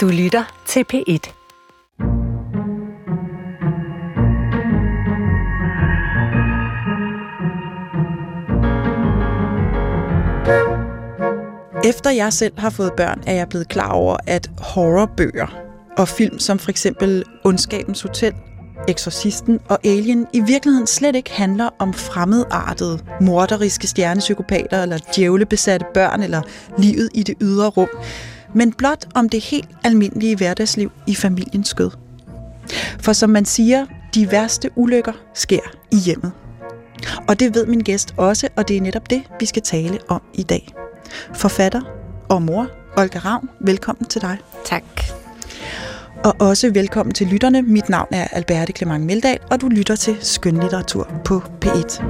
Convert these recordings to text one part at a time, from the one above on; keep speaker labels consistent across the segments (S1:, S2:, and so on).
S1: Du lytter til P1.
S2: Efter jeg selv har fået børn, er jeg blevet klar over, at horrorbøger og film som for eksempel Ondskabens Hotel, Exorcisten og Alien i virkeligheden slet ikke handler om fremmedartede, morderiske stjernepsykopater eller djævlebesatte børn eller livet i det ydre rum, men blot om det helt almindelige hverdagsliv i familiens skød. For som man siger, de værste ulykker sker i hjemmet. Og det ved min gæst også, og det er netop det, vi skal tale om i dag. Forfatter og mor, Olga Ravn, velkommen til dig.
S3: Tak.
S2: Og også velkommen til lytterne. Mit navn er Alberte Clement Meldal, og du lytter til Skønlitteratur på P1.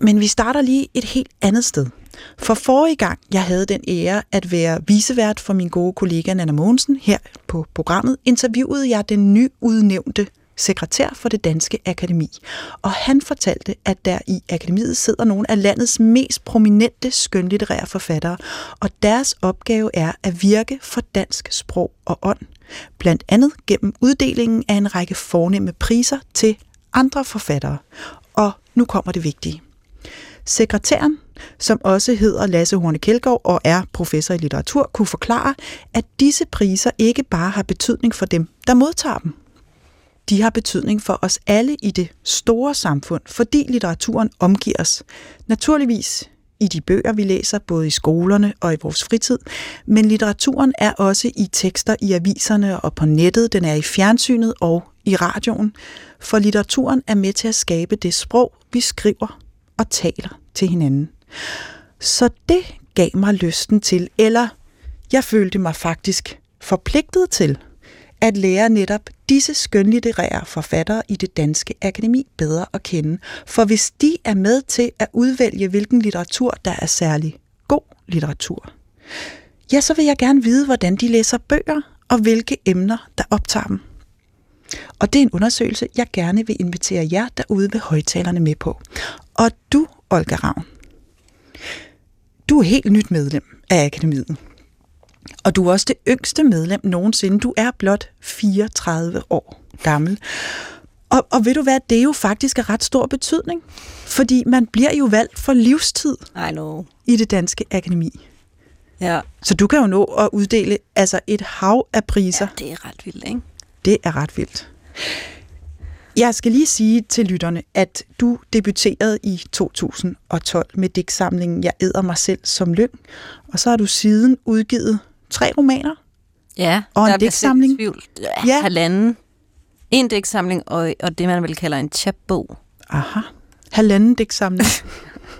S2: Men vi starter lige et helt andet sted. For forrige gang, jeg havde den ære at være visevært for min gode kollega Nana Mogensen her på programmet, interviewede jeg den nyudnævnte sekretær for det Danske Akademi. Og han fortalte, at der i akademiet sidder nogle af landets mest prominente skønlitterære forfattere, og deres opgave er at virke for dansk sprog og ånd. Blandt andet gennem uddelingen af en række fornemme priser til andre forfattere. Og nu kommer det vigtige. Sekretæren, som også hedder Lasse Horne Kjeldgaard og er professor i litteratur, kunne forklare, at disse priser ikke bare har betydning for dem, der modtager dem. De har betydning for os alle i det store samfund, fordi litteraturen omgiver os. Naturligvis i de bøger, vi læser, både i skolerne og i vores fritid, men litteraturen er også i tekster i aviserne og på nettet, den er i fjernsynet og i radioen, for litteraturen er med til at skabe det sprog, vi skriver og taler til hinanden. Så det gav mig lysten til, eller jeg følte mig faktisk forpligtet til, at lære netop disse skønlitterære forfattere i det danske akademi bedre at kende. For hvis de er med til at udvælge, hvilken litteratur, der er særlig god litteratur, ja, så vil jeg gerne vide, hvordan de læser bøger, og hvilke emner, der optager dem. Og det er en undersøgelse, jeg gerne vil invitere jer derude ved højtalerne med på. Og du, Olga Ravn, du er helt nyt medlem af Akademiet. Og du er også det yngste medlem nogensinde. Du er blot 34 år gammel. Og, og ved du hvad, det er jo faktisk af ret stor betydning. Fordi man bliver jo valgt for livstid
S3: I know.
S2: i det danske akademi.
S3: Ja.
S2: Så du kan jo nå at uddele altså et hav af priser.
S3: ja, det er ret vildt, ikke?
S2: Det er ret vildt. Jeg skal lige sige til lytterne, at du debuterede i 2012 med digtsamlingen Jeg æder mig selv som lyng, og så har du siden udgivet tre romaner.
S3: Ja,
S2: Og en digtsamling.
S3: tvivl. Ja. Halvanden. En digtsamling og, og det, man vil kalde en chapbog.
S2: Aha. Halvanden digtsamling.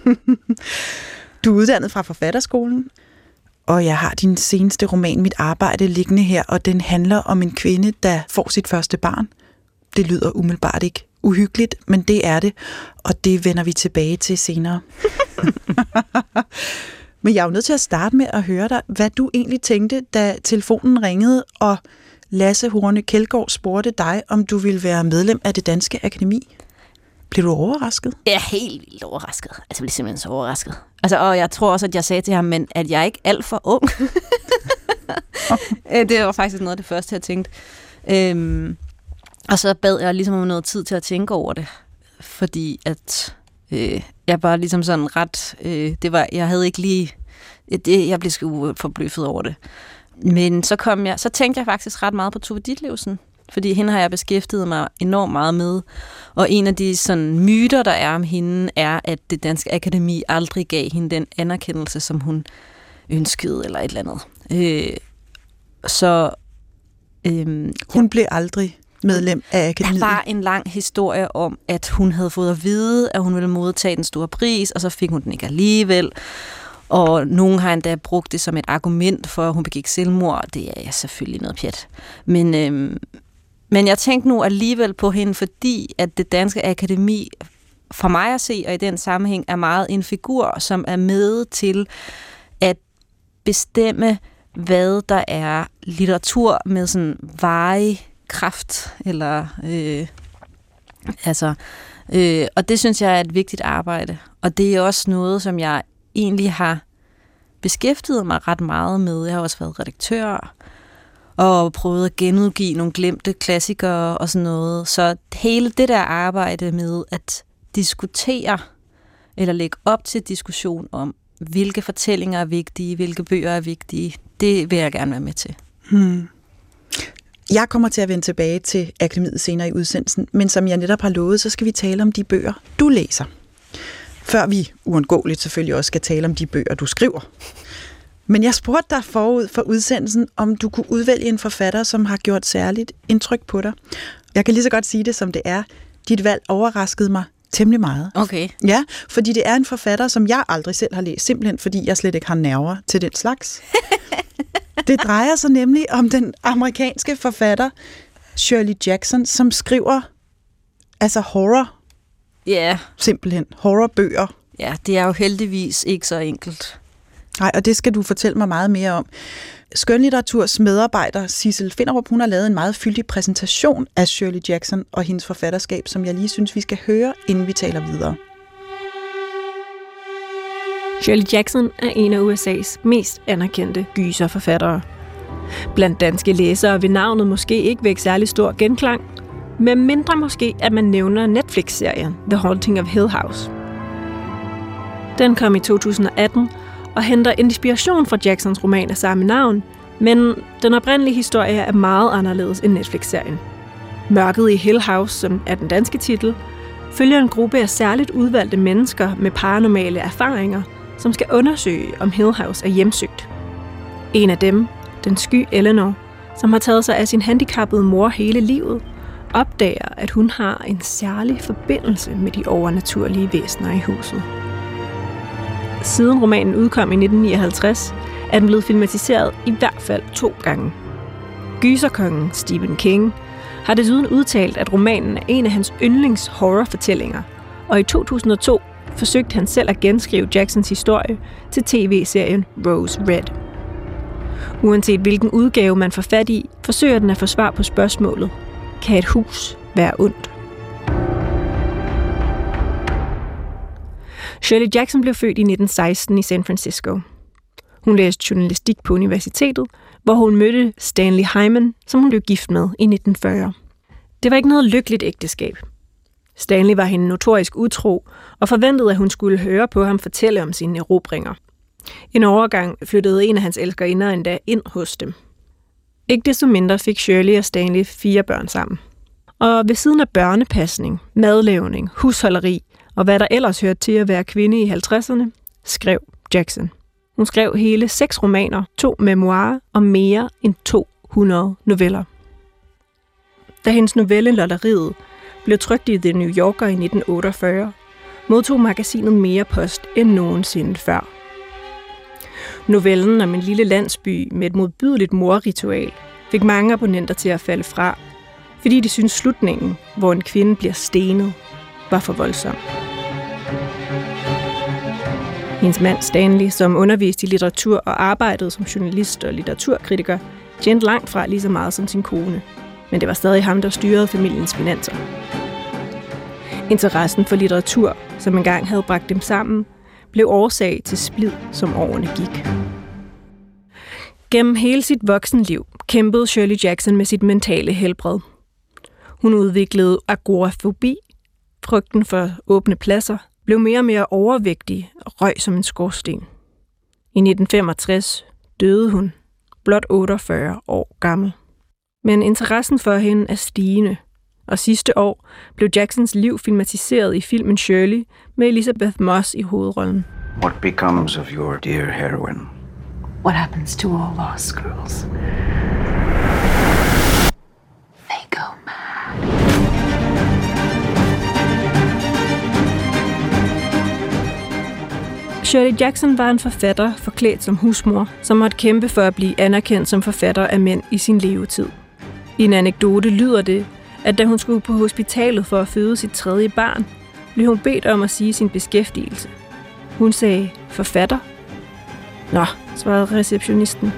S2: du er uddannet fra forfatterskolen, og jeg har din seneste roman, Mit arbejde, liggende her, og den handler om en kvinde, der får sit første barn. Det lyder umiddelbart ikke uhyggeligt, men det er det, og det vender vi tilbage til senere. men jeg er jo nødt til at starte med at høre dig, hvad du egentlig tænkte, da telefonen ringede, og Lasse Horne Kjeldgaard spurgte dig, om du ville være medlem af det danske akademi. Blev du overrasket?
S3: Jeg er helt vildt overrasket. Altså, jeg blev simpelthen så overrasket. Altså, og jeg tror også, at jeg sagde til ham, men at jeg er ikke alt for ung. Øh, det var faktisk noget af det første, jeg tænkte. Øhm, og så bad jeg ligesom om noget tid til at tænke over det. Fordi at øh, jeg bare ligesom sådan ret... Øh, det var, jeg havde ikke lige... Øh, det, jeg blev sgu forbløffet over det. Men så kom jeg, så tænkte jeg faktisk ret meget på Tove Ditlevsen. Fordi hende har jeg beskæftiget mig enormt meget med. Og en af de sådan, myter, der er om hende, er, at det danske akademi aldrig gav hende den anerkendelse, som hun ønskede, eller et eller andet. Øh, så øh,
S2: Hun blev aldrig medlem af
S3: der
S2: akademiet.
S3: var en lang historie om, at hun havde fået at vide, at hun ville modtage den store pris, og så fik hun den ikke alligevel. Og nogen har endda brugt det som et argument for, at hun begik selvmord. Det er selvfølgelig noget pjat. Men, øhm, men jeg tænkte nu alligevel på hende, fordi at det danske akademi, for mig at se, og i den sammenhæng, er meget en figur, som er med til at bestemme, hvad der er litteratur med sådan varig kraft, eller øh, altså, øh, og det synes jeg er et vigtigt arbejde. Og det er også noget, som jeg egentlig har beskæftiget mig ret meget med. Jeg har også været redaktør og prøvet at genudgive nogle glemte klassikere og sådan noget. Så hele det der arbejde med at diskutere eller lægge op til diskussion om, hvilke fortællinger er vigtige, hvilke bøger er vigtige, det vil jeg gerne være med til. Hmm.
S2: Jeg kommer til at vende tilbage til akademiet senere i udsendelsen, men som jeg netop har lovet, så skal vi tale om de bøger, du læser. Før vi uundgåeligt selvfølgelig også skal tale om de bøger, du skriver. Men jeg spurgte dig forud for udsendelsen, om du kunne udvælge en forfatter, som har gjort særligt indtryk på dig. Jeg kan lige så godt sige det, som det er. Dit valg overraskede mig temmelig meget.
S3: Okay.
S2: Ja, fordi det er en forfatter, som jeg aldrig selv har læst, simpelthen fordi jeg slet ikke har nerver til den slags. det drejer sig nemlig om den amerikanske forfatter Shirley Jackson, som skriver altså horror.
S3: Ja. Yeah.
S2: Simpelthen. Horrorbøger.
S3: Ja, det er jo heldigvis ikke så enkelt.
S2: Nej, og det skal du fortælle mig meget mere om. Skønlitteraturs medarbejder Sissel Finderup, hun har lavet en meget fyldig præsentation af Shirley Jackson og hendes forfatterskab, som jeg lige synes, vi skal høre, inden vi taler videre.
S1: Shirley Jackson er en af USA's mest anerkendte gyserforfattere. Blandt danske læsere vil navnet måske ikke vække særlig stor genklang, men mindre måske, at man nævner Netflix-serien The Haunting of Hill House. Den kom i 2018 og henter inspiration fra Jacksons roman af samme navn, men den oprindelige historie er meget anderledes end Netflix-serien. Mørket i Hill House, som er den danske titel, følger en gruppe af særligt udvalgte mennesker med paranormale erfaringer, som skal undersøge, om Hill House er hjemsøgt. En af dem, den sky Eleanor, som har taget sig af sin handicappede mor hele livet, opdager, at hun har en særlig forbindelse med de overnaturlige væsener i huset. Siden romanen udkom i 1959, er den blevet filmatiseret i hvert fald to gange. Gyserkongen Stephen King har desuden udtalt, at romanen er en af hans yndlings horrorfortællinger, og i 2002 forsøgte han selv at genskrive Jacksons historie til tv-serien Rose Red. Uanset hvilken udgave man får fat i, forsøger den at få svar på spørgsmålet, kan et hus være ondt? Shirley Jackson blev født i 1916 i San Francisco. Hun læste journalistik på universitetet, hvor hun mødte Stanley Hyman, som hun blev gift med i 1940. Det var ikke noget lykkeligt ægteskab. Stanley var hende notorisk utro og forventede, at hun skulle høre på ham fortælle om sine erobringer. En overgang flyttede en af hans elskerinder endda ind hos dem. Ikke desto mindre fik Shirley og Stanley fire børn sammen. Og ved siden af børnepasning, madlavning, husholderi og hvad der ellers hørte til at være kvinde i 50'erne, skrev Jackson. Hun skrev hele seks romaner, to memoirer og mere end 200 noveller. Da hendes novelle Lotteriet blev trykt i The New Yorker i 1948, modtog magasinet mere post end nogensinde før. Novellen om en lille landsby med et modbydeligt morritual fik mange abonnenter til at falde fra, fordi de syntes slutningen, hvor en kvinde bliver stenet, var for voldsom. Hendes mand Stanley, som underviste i litteratur og arbejdede som journalist og litteraturkritiker, tjente langt fra lige så meget som sin kone. Men det var stadig ham, der styrede familiens finanser. Interessen for litteratur, som engang havde bragt dem sammen, blev årsag til splid, som årene gik. Gennem hele sit voksenliv kæmpede Shirley Jackson med sit mentale helbred. Hun udviklede agorafobi, frygten for åbne pladser, blev mere og mere overvægtig og røg som en skorsten. I 1965 døde hun, blot 48 år gammel. Men interessen for hende er stigende, og sidste år blev Jacksons liv filmatiseret i filmen Shirley med Elizabeth Moss i hovedrollen.
S4: What becomes of your dear heroine?
S5: What happens to all lost girls?
S1: Shirley Jackson var en forfatter forklædt som husmor, som måtte kæmpe for at blive anerkendt som forfatter af mænd i sin levetid. I en anekdote lyder det, at da hun skulle på hospitalet for at føde sit tredje barn, blev hun bedt om at sige sin beskæftigelse. Hun sagde, forfatter? Nå, svarede receptionisten.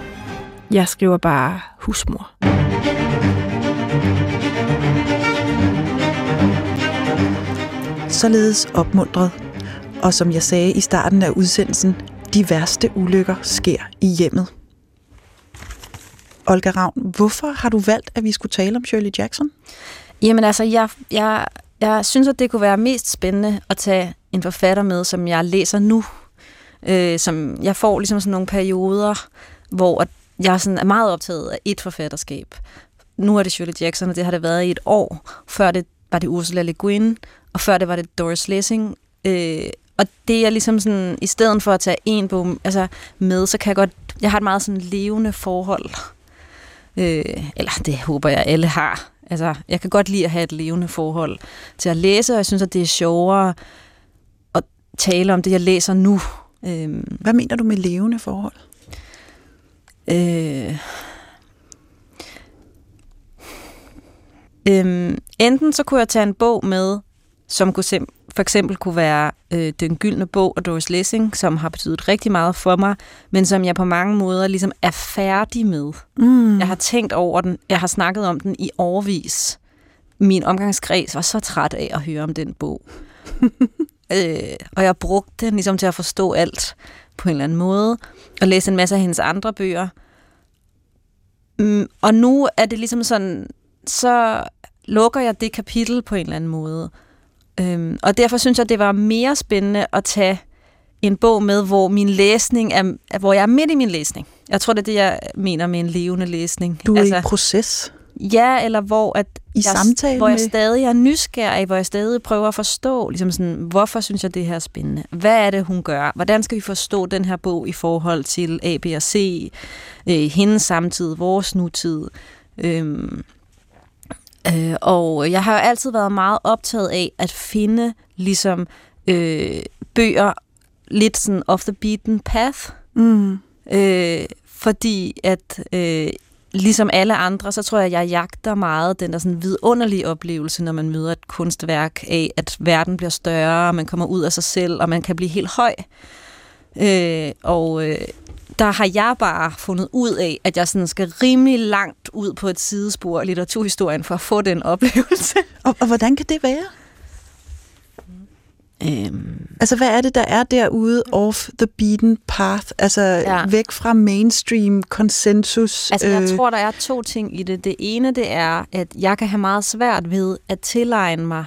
S1: Jeg skriver bare husmor.
S2: Således opmuntret og som jeg sagde i starten af udsendelsen, de værste ulykker sker i hjemmet. Olga Ravn, hvorfor har du valgt, at vi skulle tale om Shirley Jackson?
S3: Jamen altså, jeg, jeg, jeg synes, at det kunne være mest spændende at tage en forfatter med, som jeg læser nu. Øh, som jeg får ligesom sådan nogle perioder, hvor jeg sådan er meget optaget af et forfatterskab. Nu er det Shirley Jackson, og det har det været i et år. Før det var det Ursula Le Guin, og før det var det Doris Lessing. Øh, og det er ligesom sådan, i stedet for at tage en bog altså, med, så kan jeg godt, jeg har et meget sådan levende forhold. Øh, eller det håber jeg, alle har. Altså, jeg kan godt lide at have et levende forhold til at læse, og jeg synes, at det er sjovere at tale om det, jeg læser nu. Øh,
S2: Hvad mener du med levende forhold?
S3: Øh, øhm, enten så kunne jeg tage en bog med, som kunne sim- for eksempel kunne være øh, Den Gyldne Bog af Doris Lessing, som har betydet rigtig meget for mig, men som jeg på mange måder ligesom er færdig med.
S2: Mm.
S3: Jeg har tænkt over den, jeg har snakket om den i årvis. Min omgangskreds var så træt af at høre om den bog. øh, og jeg brugte den ligesom til at forstå alt på en eller anden måde, og læse en masse af hendes andre bøger. Mm, og nu er det ligesom sådan, så lukker jeg det kapitel på en eller anden måde. Øhm, og derfor synes jeg, det var mere spændende at tage en bog med, hvor min læsning er, hvor jeg er midt i min læsning. Jeg tror, det er det, jeg mener med en levende læsning.
S2: Du er altså, i proces.
S3: Ja, eller hvor at
S2: I
S3: jeg,
S2: samtale
S3: hvor jeg stadig er nysgerrig, hvor jeg stadig prøver at forstå, ligesom sådan, hvorfor synes jeg, det her er spændende? Hvad er det, hun gør? Hvordan skal vi forstå den her bog i forhold til A, B og C? Øh, hendes samtid, vores nutid? Øhm, øh, og jeg har jo altid været meget optaget af at finde ligesom øh, bøger lidt sådan off the beaten path,
S2: Mm.
S3: Øh, fordi at øh, ligesom alle andre, så tror jeg, at jeg jagter meget den der sådan vidunderlige oplevelse, når man møder et kunstværk af, at verden bliver større, og man kommer ud af sig selv, og man kan blive helt høj. Øh, og øh, der har jeg bare fundet ud af, at jeg sådan skal rimelig langt ud på et sidespor af litteraturhistorien for at få den oplevelse.
S2: Og, og hvordan kan det være?
S3: Øhm,
S2: Altså, hvad er det, der er derude off the beaten path? Altså, ja. Væk fra mainstream konsensus?
S3: Altså, jeg tror, der er to ting i det. Det ene, det er, at jeg kan have meget svært ved at tilegne mig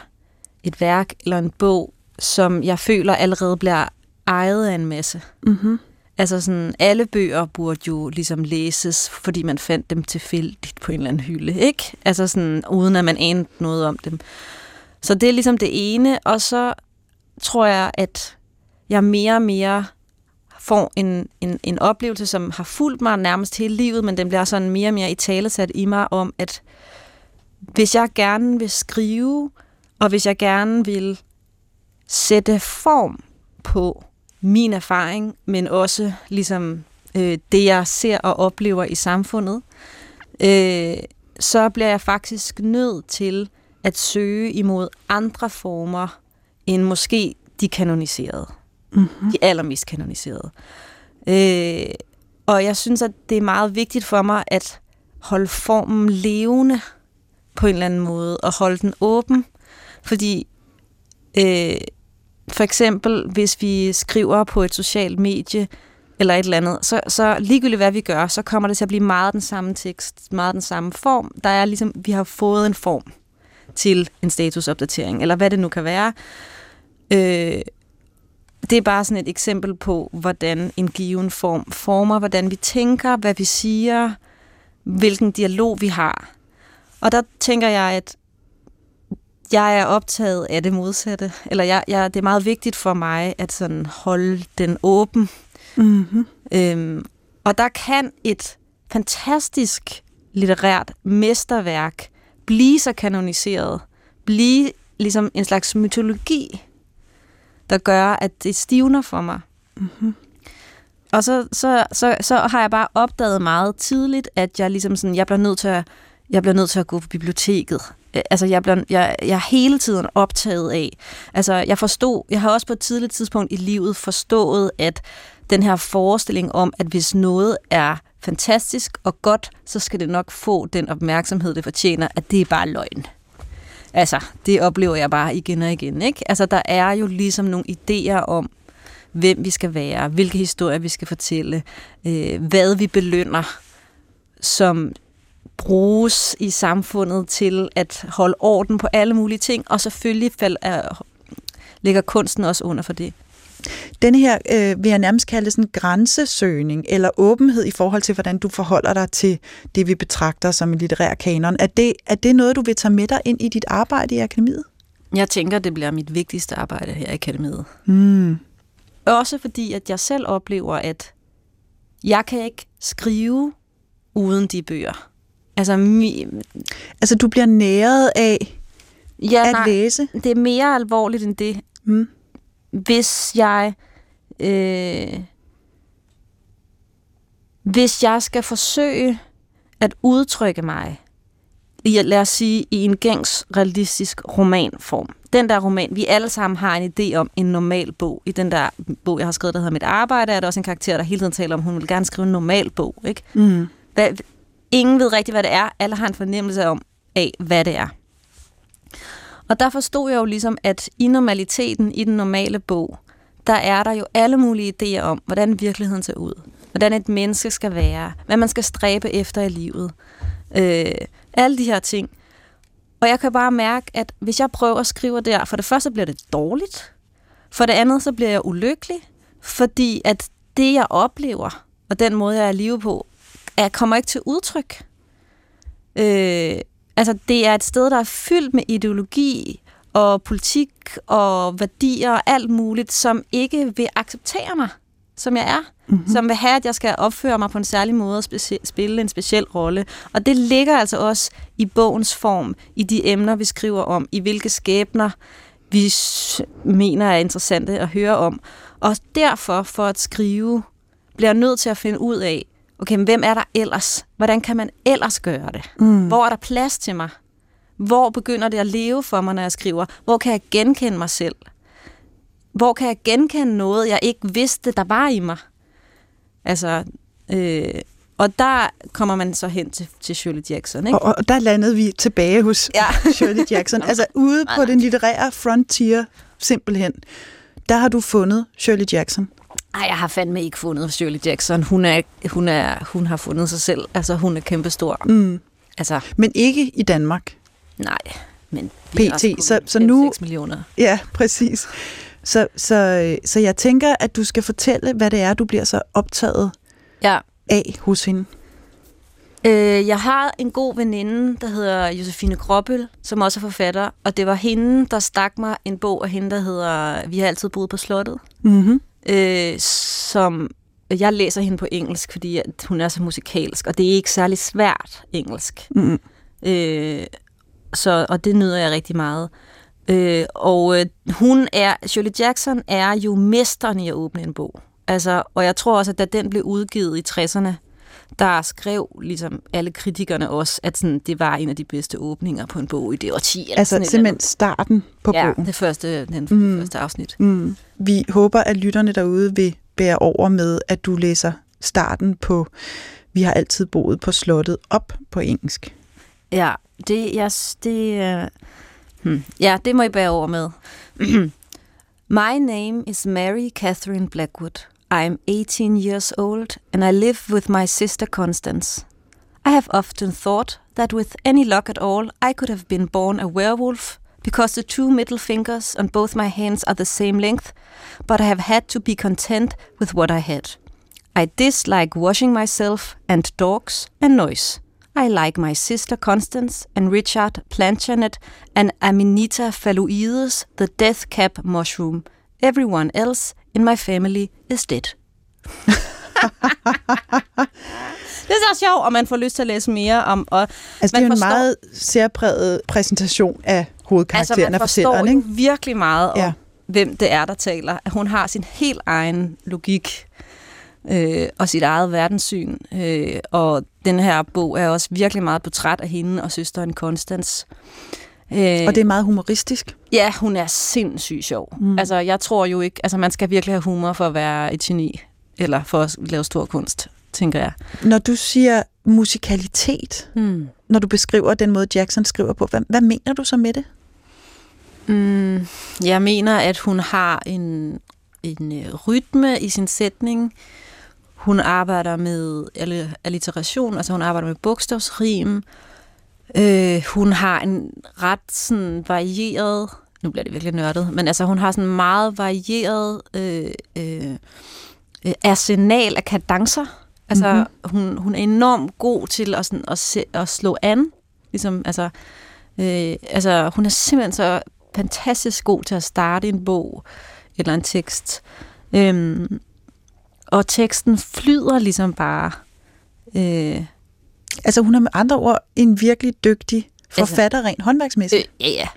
S3: et værk eller en bog, som jeg føler allerede bliver ejet af en masse.
S2: Mm-hmm.
S3: Altså sådan, alle bøger burde jo ligesom læses, fordi man fandt dem tilfældigt på en eller anden hylde, ikke? Altså sådan, uden at man anede noget om dem. Så det er ligesom det ene, og så tror jeg, at jeg mere og mere får en, en, en oplevelse, som har fulgt mig nærmest hele livet, men den bliver sådan mere og mere i talesat i mig om, at hvis jeg gerne vil skrive, og hvis jeg gerne vil sætte form på min erfaring, men også ligesom øh, det, jeg ser og oplever i samfundet, øh, så bliver jeg faktisk nødt til at søge imod andre former end måske de kanoniserede.
S2: Mm-hmm.
S3: De allermest kanoniserede. Øh, og jeg synes, at det er meget vigtigt for mig at holde formen levende på en eller anden måde, og holde den åben, fordi øh, for eksempel, hvis vi skriver på et socialt medie, eller et eller andet, så, så ligegyldigt hvad vi gør, så kommer det til at blive meget den samme tekst, meget den samme form. Der er ligesom, vi har fået en form til en statusopdatering, eller hvad det nu kan være. Øh, det er bare sådan et eksempel på, hvordan en given form former, hvordan vi tænker, hvad vi siger, hvilken dialog vi har. Og der tænker jeg, at jeg er optaget af det modsatte. Eller jeg, jeg, det er meget vigtigt for mig at sådan holde den åben.
S2: Mm-hmm.
S3: Øhm, og der kan et fantastisk litterært mesterværk blive så kanoniseret, blive ligesom en slags mytologi, der gør, at det stivner for mig.
S2: Mm-hmm.
S3: Og så, så, så, så har jeg bare opdaget meget tidligt, at jeg ligesom sådan, jeg bliver nødt til at, jeg bliver nødt til at gå på biblioteket. Øh, altså, jeg, bliver, jeg, jeg er hele tiden optaget af. Altså, jeg forstod, jeg har også på et tidligt tidspunkt i livet forstået, at den her forestilling om, at hvis noget er fantastisk og godt, så skal det nok få den opmærksomhed, det fortjener, at det er bare løgn. Altså, det oplever jeg bare igen og igen, ikke? Altså, der er jo ligesom nogle idéer om, hvem vi skal være, hvilke historier vi skal fortælle, øh, hvad vi belønner, som bruges i samfundet til at holde orden på alle mulige ting, og selvfølgelig fald, er, ligger kunsten også under for det.
S2: Denne her øh, vil jeg nærmest kalde sådan grænsesøgning eller åbenhed i forhold til, hvordan du forholder dig til det, vi betragter som en litterær kanon. Er det, er det noget, du vil tage med dig ind i dit arbejde i akademiet?
S3: Jeg tænker, det bliver mit vigtigste arbejde her i akademiet.
S2: Mm.
S3: Også fordi, at jeg selv oplever, at jeg kan ikke skrive uden de bøger. Altså, mi,
S2: Altså, du bliver næret af
S3: ja,
S2: at
S3: nej,
S2: læse?
S3: det er mere alvorligt end det.
S2: Mm.
S3: Hvis jeg... Øh, hvis jeg skal forsøge at udtrykke mig i, lad os sige, i en gængs realistisk romanform. Den der roman, vi alle sammen har en idé om en normal bog. I den der bog, jeg har skrevet, der hedder Mit Arbejde, er der også en karakter, der hele tiden taler om, hun vil gerne skrive en normal bog. Ikke?
S2: Mm.
S3: Hvad, ingen ved rigtigt, hvad det er. Alle har en fornemmelse om, af, hvad det er. Og der forstod jeg jo ligesom, at i normaliteten i den normale bog, der er der jo alle mulige idéer om, hvordan virkeligheden ser ud. Hvordan et menneske skal være. Hvad man skal stræbe efter i livet. Øh, alle de her ting. Og jeg kan bare mærke, at hvis jeg prøver at skrive der, for det første bliver det dårligt. For det andet, så bliver jeg ulykkelig. Fordi at det, jeg oplever, og den måde, jeg er livet på, er, kommer ikke til udtryk. Øh, altså, det er et sted, der er fyldt med ideologi og politik og værdier og alt muligt, som ikke vil acceptere mig, som jeg er. Mm-hmm. Som vil have, at jeg skal opføre mig på en særlig måde og speci- spille en speciel rolle. Og det ligger altså også i bogens form, i de emner, vi skriver om, i hvilke skæbner vi mener er interessante at høre om. Og derfor, for at skrive, bliver nødt til at finde ud af, okay, men hvem er der ellers? Hvordan kan man ellers gøre det? Mm. Hvor er der plads til mig? Hvor begynder det at leve for mig, når jeg skriver? Hvor kan jeg genkende mig selv? Hvor kan jeg genkende noget, jeg ikke vidste, der var i mig? Altså, øh, og der kommer man så hen til, til Shirley Jackson, ikke?
S2: Og, og der landede vi tilbage hos
S3: Ja.
S2: Shirley Jackson. altså ude på den litterære frontier, simpelthen. Der har du fundet Shirley Jackson.
S3: Ej, jeg har fandme ikke fundet Shirley Jackson. Hun, er, hun, er, hun har fundet sig selv. Altså, hun er kæmpestor.
S2: Mm.
S3: Altså,
S2: Men ikke i Danmark.
S3: nej. Men
S2: PT, så- så
S3: 5-6
S2: nu-
S3: millioner.
S2: Ja, præcis. Så, så, så jeg tænker, at du skal fortælle, hvad det er, du bliver så optaget
S3: Ja,
S2: af hos hende.
S3: Øh, jeg har en god veninde, der hedder Josefine Gråbøl, som også er forfatter, og det var hende, der stak mig en bog af hende, der hedder Vi har altid boet på slottet,
S2: Mm-hmm.
S3: Øh, som jeg læser hende på engelsk, fordi at hun er så musikalsk, og det er ikke særlig svært engelsk.
S2: Mm.
S3: Øh, så, og det nyder jeg rigtig meget. Øh, og øh, hun er, Shirley Jackson er jo mesteren i at åbne en bog. Altså, og jeg tror også, at da den blev udgivet i 60'erne, der skrev ligesom alle kritikerne også, at sådan, det var en af de bedste åbninger på en bog i det årti. eller
S2: Altså
S3: sådan
S2: simpelthen starten på
S3: ja,
S2: bogen.
S3: det første, den
S2: Mm.
S3: første afsnit.
S2: Mm. Vi håber, at lytterne derude vil bære over med, at du læser starten på Vi har altid boet på slottet op på engelsk.
S3: Ja, det, jeg, det, uh, hmm, ja, det må I bære over med. My name is Mary Catherine Blackwood. I'm 18 years old and I live with my sister Constance. I have often thought that with any luck at all, I could have been born a werewolf because the two middle fingers on both my hands are the same length, but I have had to be content with what I had. I dislike washing myself and dogs and noise. I like my sister Constance and Richard Planchanet and Aminita phalloides, the death cap mushroom. Everyone else in my family is dead. det er så sjovt, og man får lyst til at læse mere om... Og
S2: Altså,
S3: man
S2: det er jo en
S3: forstår-
S2: meget særpræget præsentation af hovedkarakteren
S3: altså, man
S2: af
S3: forstår jo
S2: ikke?
S3: virkelig meget om,
S2: Ja.
S3: hvem det er, der taler. At hun har sin helt egen logik øh, og sit eget verdenssyn. Øh, og den her bog er også virkelig meget portræt af hende og søsteren Constance. Øh,
S2: Og det er meget humoristisk.
S3: Ja, hun er sindssygt sjov.
S2: Mm.
S3: Altså, jeg tror jo ikke... Altså, man skal virkelig have humor for at være et geni. Eller for at lave stor kunst, tænker jeg.
S2: Når du siger musikalitet,
S3: Mm.
S2: når du beskriver den måde, Jackson skriver på, hvad, hvad mener du så med det?
S3: Mm, jeg mener, at hun har en en øh, rytme i sin sætning. Hun arbejder med alliteration, altså hun arbejder med bogstavsrim. Øh, hun har en ret sådan varieret, nu bliver det virkelig nørdet, men altså hun har sådan en meget varieret øh, øh, øh, arsenal af kadencer. Altså mm-hmm. hun, hun er enormt god til at, sådan, at, se, at slå an. Ligesom, altså, øh, altså, hun er simpelthen så fantastisk god til at starte en bog eller en tekst. Øhm, og teksten flyder ligesom bare. Øh,
S2: Altså hun er med andre ord en virkelig dygtig forfatter rent håndværksmæssigt.
S3: Øh, ja, ja.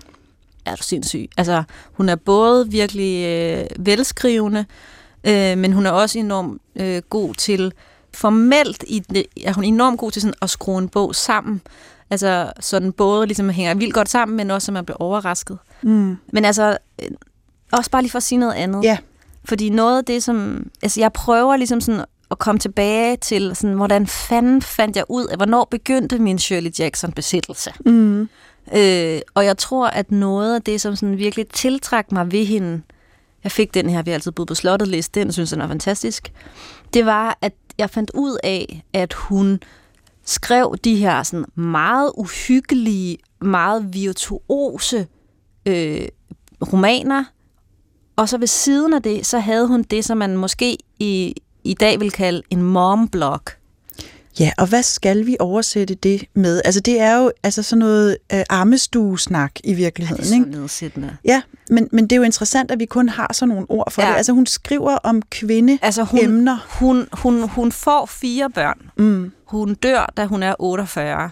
S3: Er du sindssyg. Altså, hun er både virkelig øh, velskrivende, øh, men hun er også enormt øh, god til, formelt i det, er hun enormt god til sådan at skrue en bog sammen. Altså, så den både ligesom hænger vildt godt sammen, men også, så man bliver overrasket.
S2: Mm.
S3: Men altså, øh, også bare lige for at sige noget andet.
S2: Ja.
S3: Fordi noget af det, som... Altså, jeg prøver ligesom sådan at komme tilbage til, sådan, hvordan fanden fandt jeg ud af, hvornår begyndte min Shirley Jackson-besættelse?
S2: Mm.
S3: Øh, og jeg tror, at noget af det, som sådan virkelig tiltrak mig ved hende, jeg fik den her, vi har altid boet på slottet liste, den synes jeg er fantastisk, det var, at jeg fandt ud af, at hun skrev de her sådan meget uhyggelige, meget virtuose øh, romaner, og så ved siden af det, så havde hun det, som man måske i, i dag vil kalde en mom-blog.
S2: Ja, og hvad skal vi oversætte det med? Altså det er jo altså sådan noget øh, armestuesnak i virkeligheden,
S3: Det er
S2: ikke?
S3: så nedsættende.
S2: Ja, men, men det er jo interessant, at vi kun har sådan nogle ord for
S3: Ja.
S2: det. Altså hun skriver om kvinde
S3: Altså hun,
S2: emner.
S3: hun, hun, hun får fire børn.
S2: Mm.
S3: Hun dør, da hun er 48.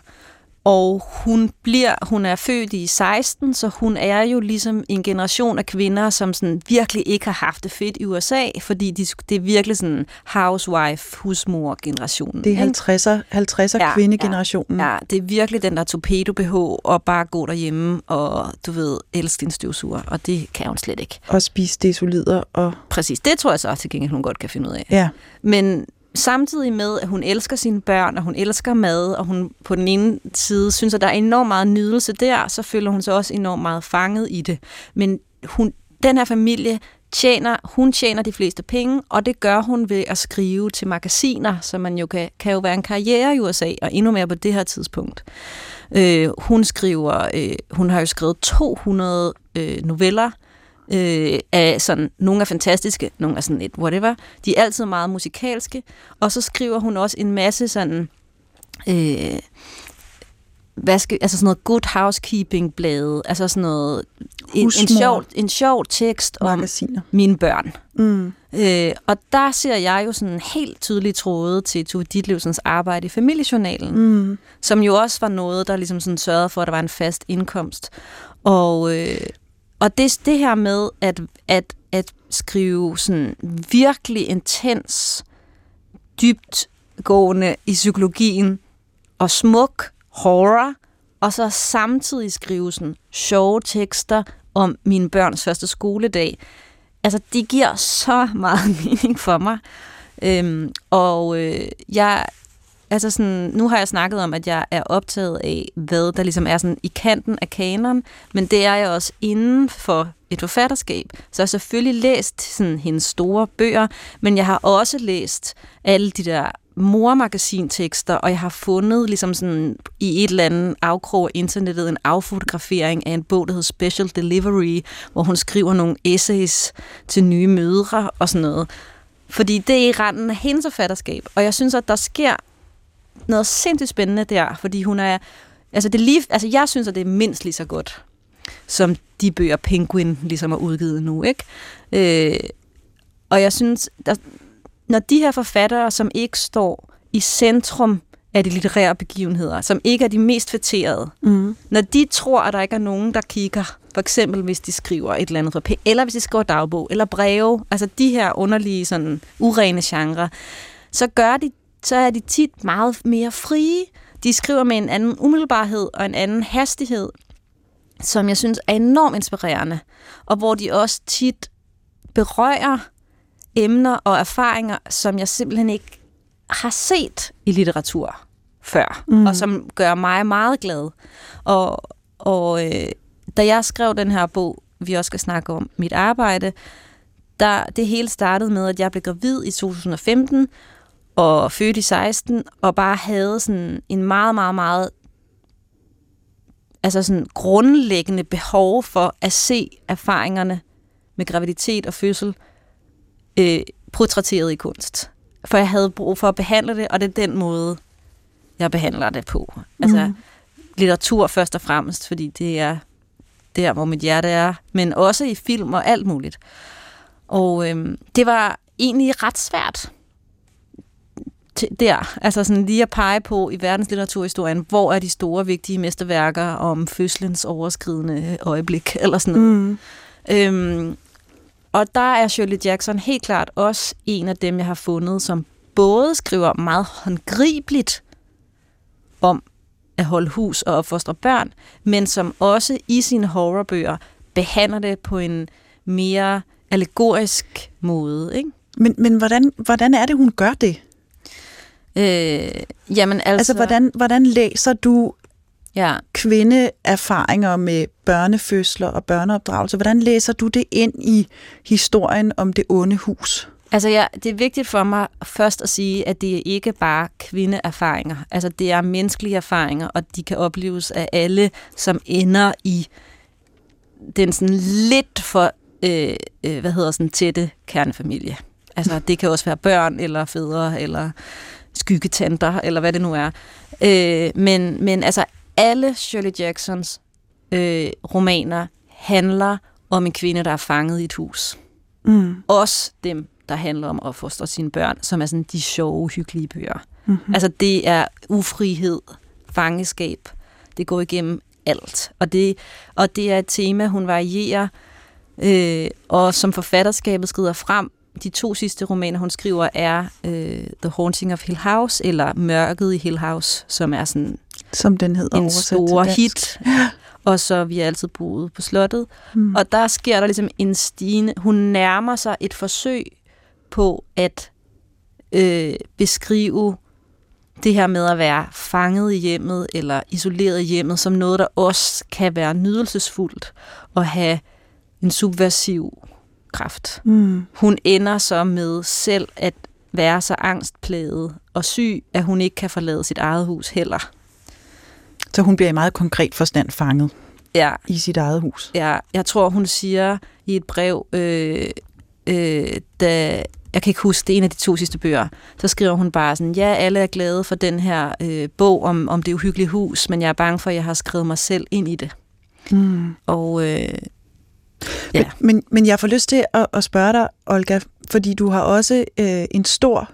S3: Og hun bliver, hun er født i 16, så hun er jo ligesom en generation af kvinder, som sådan virkelig ikke har haft det fedt i USA, fordi de, det er virkelig sådan housewife, husmor-generationen.
S2: Det er
S3: ikke?
S2: 50'er, 50'er
S3: Ja,
S2: kvindegenerationen.
S3: Ja, det er virkelig den der torpedo-BH, og bare gå derhjemme og, du ved, elske din støvsuger, og det kan hun slet ikke.
S2: Og spise desolider og...
S3: Præcis, det tror jeg så til gengæld, hun godt kan finde ud af.
S2: Ja.
S3: Men samtidig med, at hun elsker sine børn, og hun elsker mad, og hun på den ene side synes, at der er enormt meget nydelse der, så føler hun sig også enormt meget fanget i det. Men hun, den her familie tjener, hun tjener de fleste penge, og det gør hun ved at skrive til magasiner, så man jo kan, kan jo være en karriere i USA, og endnu mere på det her tidspunkt. Øh, hun skriver, øh, hun har jo skrevet 200 øh, noveller, øh, af sådan, nogle er fantastiske, nogle er sådan lidt whatever. De er altid meget musikalske. Og så skriver hun også en masse sådan, øh, hvad skal, altså sådan noget good housekeeping blade, altså sådan noget, en, en, sjov, en sjov tekst om
S2: Magasiner.
S3: mine børn.
S2: Mm.
S3: Øh, og der ser jeg jo sådan helt tydeligt tråde til Tove Ditlevsens arbejde i familiejournalen,
S2: Mm.
S3: som jo også var noget, der ligesom sådan sørgede for, at der var en fast indkomst. Og, øh, og det, det her med at, at, at skrive sådan virkelig intens, dybt gående i psykologien og smuk horror, og så samtidig skrive sådan sjove tekster om mine børns første skoledag. Altså, det giver så meget mening for mig. Øhm, og øh, jeg, altså sådan, nu har jeg snakket om, at jeg er optaget af, hvad der ligesom er sådan i kanten af kanon, men det er jeg også inden for et forfatterskab. Så jeg har selvfølgelig læst sådan hendes store bøger, men jeg har også læst alle de der mormagasintekster, og jeg har fundet ligesom sådan i et eller andet afkrog af internettet en affotografering af en bog, der hedder Special Delivery, hvor hun skriver nogle essays til nye mødre og sådan noget. Fordi det er i randen af hendes forfatterskab, og jeg synes, at der sker noget sindssygt spændende der, fordi hun er, altså det lige, altså jeg synes, at det er mindst lige så godt, som de bøger Penguin ligesom er udgivet nu, ikke? Øh, og jeg synes, der, når de her forfattere, som ikke står i centrum af de litterære begivenheder, som ikke er de mest fætterede,
S2: Mm.
S3: når de tror, at der ikke er nogen, der kigger, for eksempel hvis de skriver et eller andet for eller hvis de skriver dagbog, eller breve, altså de her underlige, sådan urene genre, så gør de, så er de tit meget mere frie. De skriver med en anden umiddelbarhed og en anden hastighed, som jeg synes er enormt inspirerende, og hvor de også tit berører emner og erfaringer, som jeg simpelthen ikke har set i litteratur før, mm. og som gør mig meget glad. Og, og øh, da jeg skrev den her bog, vi også skal snakke om mit arbejde, der, det hele startede med, at jeg blev gravid i 2015 og født i 16, og bare havde sådan en meget, meget, meget altså sådan grundlæggende behov for at se erfaringerne med graviditet og fødsel øh, portrætteret i kunst. For jeg havde brug for at behandle det, og det er den måde, jeg behandler det på. Altså
S2: Mm.
S3: litteratur først og fremmest, fordi det er der, hvor mit hjerte er, men også i film og alt muligt. Og øhm, det var egentlig ret svært der, altså sådan lige at pege på i verdenslitteraturhistorien, hvor er de store, vigtige mesterværker om fødselens overskridende øjeblik, eller sådan noget.
S2: Mm.
S3: Øhm, og der er Shirley Jackson helt klart også en af dem, jeg har fundet, som både skriver meget håndgribeligt om at holde hus og opfostre børn, men som også i sine horrorbøger behandler det på en mere allegorisk måde. Ikke?
S2: Men, men hvordan, hvordan er det, hun gør det?
S3: Øh, jamen altså...
S2: Altså, hvordan, hvordan læser du
S3: Ja,
S2: kvindeerfaringer med børnefødsler og børneopdragelse? Hvordan læser du det ind i historien om det onde hus?
S3: Altså, ja, det er vigtigt for mig først at sige, at det er ikke bare kvindeerfaringer. Altså, det er menneskelige erfaringer, og de kan opleves af alle, som ender i den sådan lidt for, øh, øh, hvad hedder sådan, tætte kernefamilie. Altså, det kan også være børn, eller fædre, eller skyggetanter, eller hvad det nu er. Øh, men, men altså, alle Shirley Jacksons øh, romaner handler om en kvinde, der er fanget i et hus
S2: Mm.
S3: også dem, der handler om at fostre sine børn, som er sådan de sjove, hyggelige bøger. Mm-hmm. Altså det er ufrihed, fangeskab. Det går igennem alt. Og det, og det er et tema, hun varierer, øh, og som forfatterskabet skrider frem, de to sidste romaner, hun skriver, er øh, The Haunting of Hill House, eller Mørket i Hill House, som er sådan
S2: Som den hedder
S3: en stor hit. Og så Vi har altid boet på slottet.
S2: Mm.
S3: Og der sker der ligesom en stigende... Hun nærmer sig et forsøg på at øh, beskrive det her med at være fanget i hjemmet eller isoleret i hjemmet som noget, der også kan være nydelsesfuldt og have en subversiv kraft.
S2: Mm.
S3: Hun ender så med selv at være så angstplaget og syg, at hun ikke kan forlade sit eget hus heller.
S2: Så hun bliver i meget konkret forstand fanget
S3: Ja,
S2: i sit eget hus.
S3: Ja, jeg tror, hun siger i et brev, øh, øh, da, jeg kan ikke huske, det er en af de to sidste bøger, så skriver hun bare sådan, ja, alle er glade for den her øh, bog om, om det uhyggelige hus, men jeg er bange for, at jeg har skrevet mig selv ind i det.
S2: Mm.
S3: Og øh, ja,
S2: Men, men jeg får lyst til at, at spørge dig, Olga, fordi du har også øh, en stor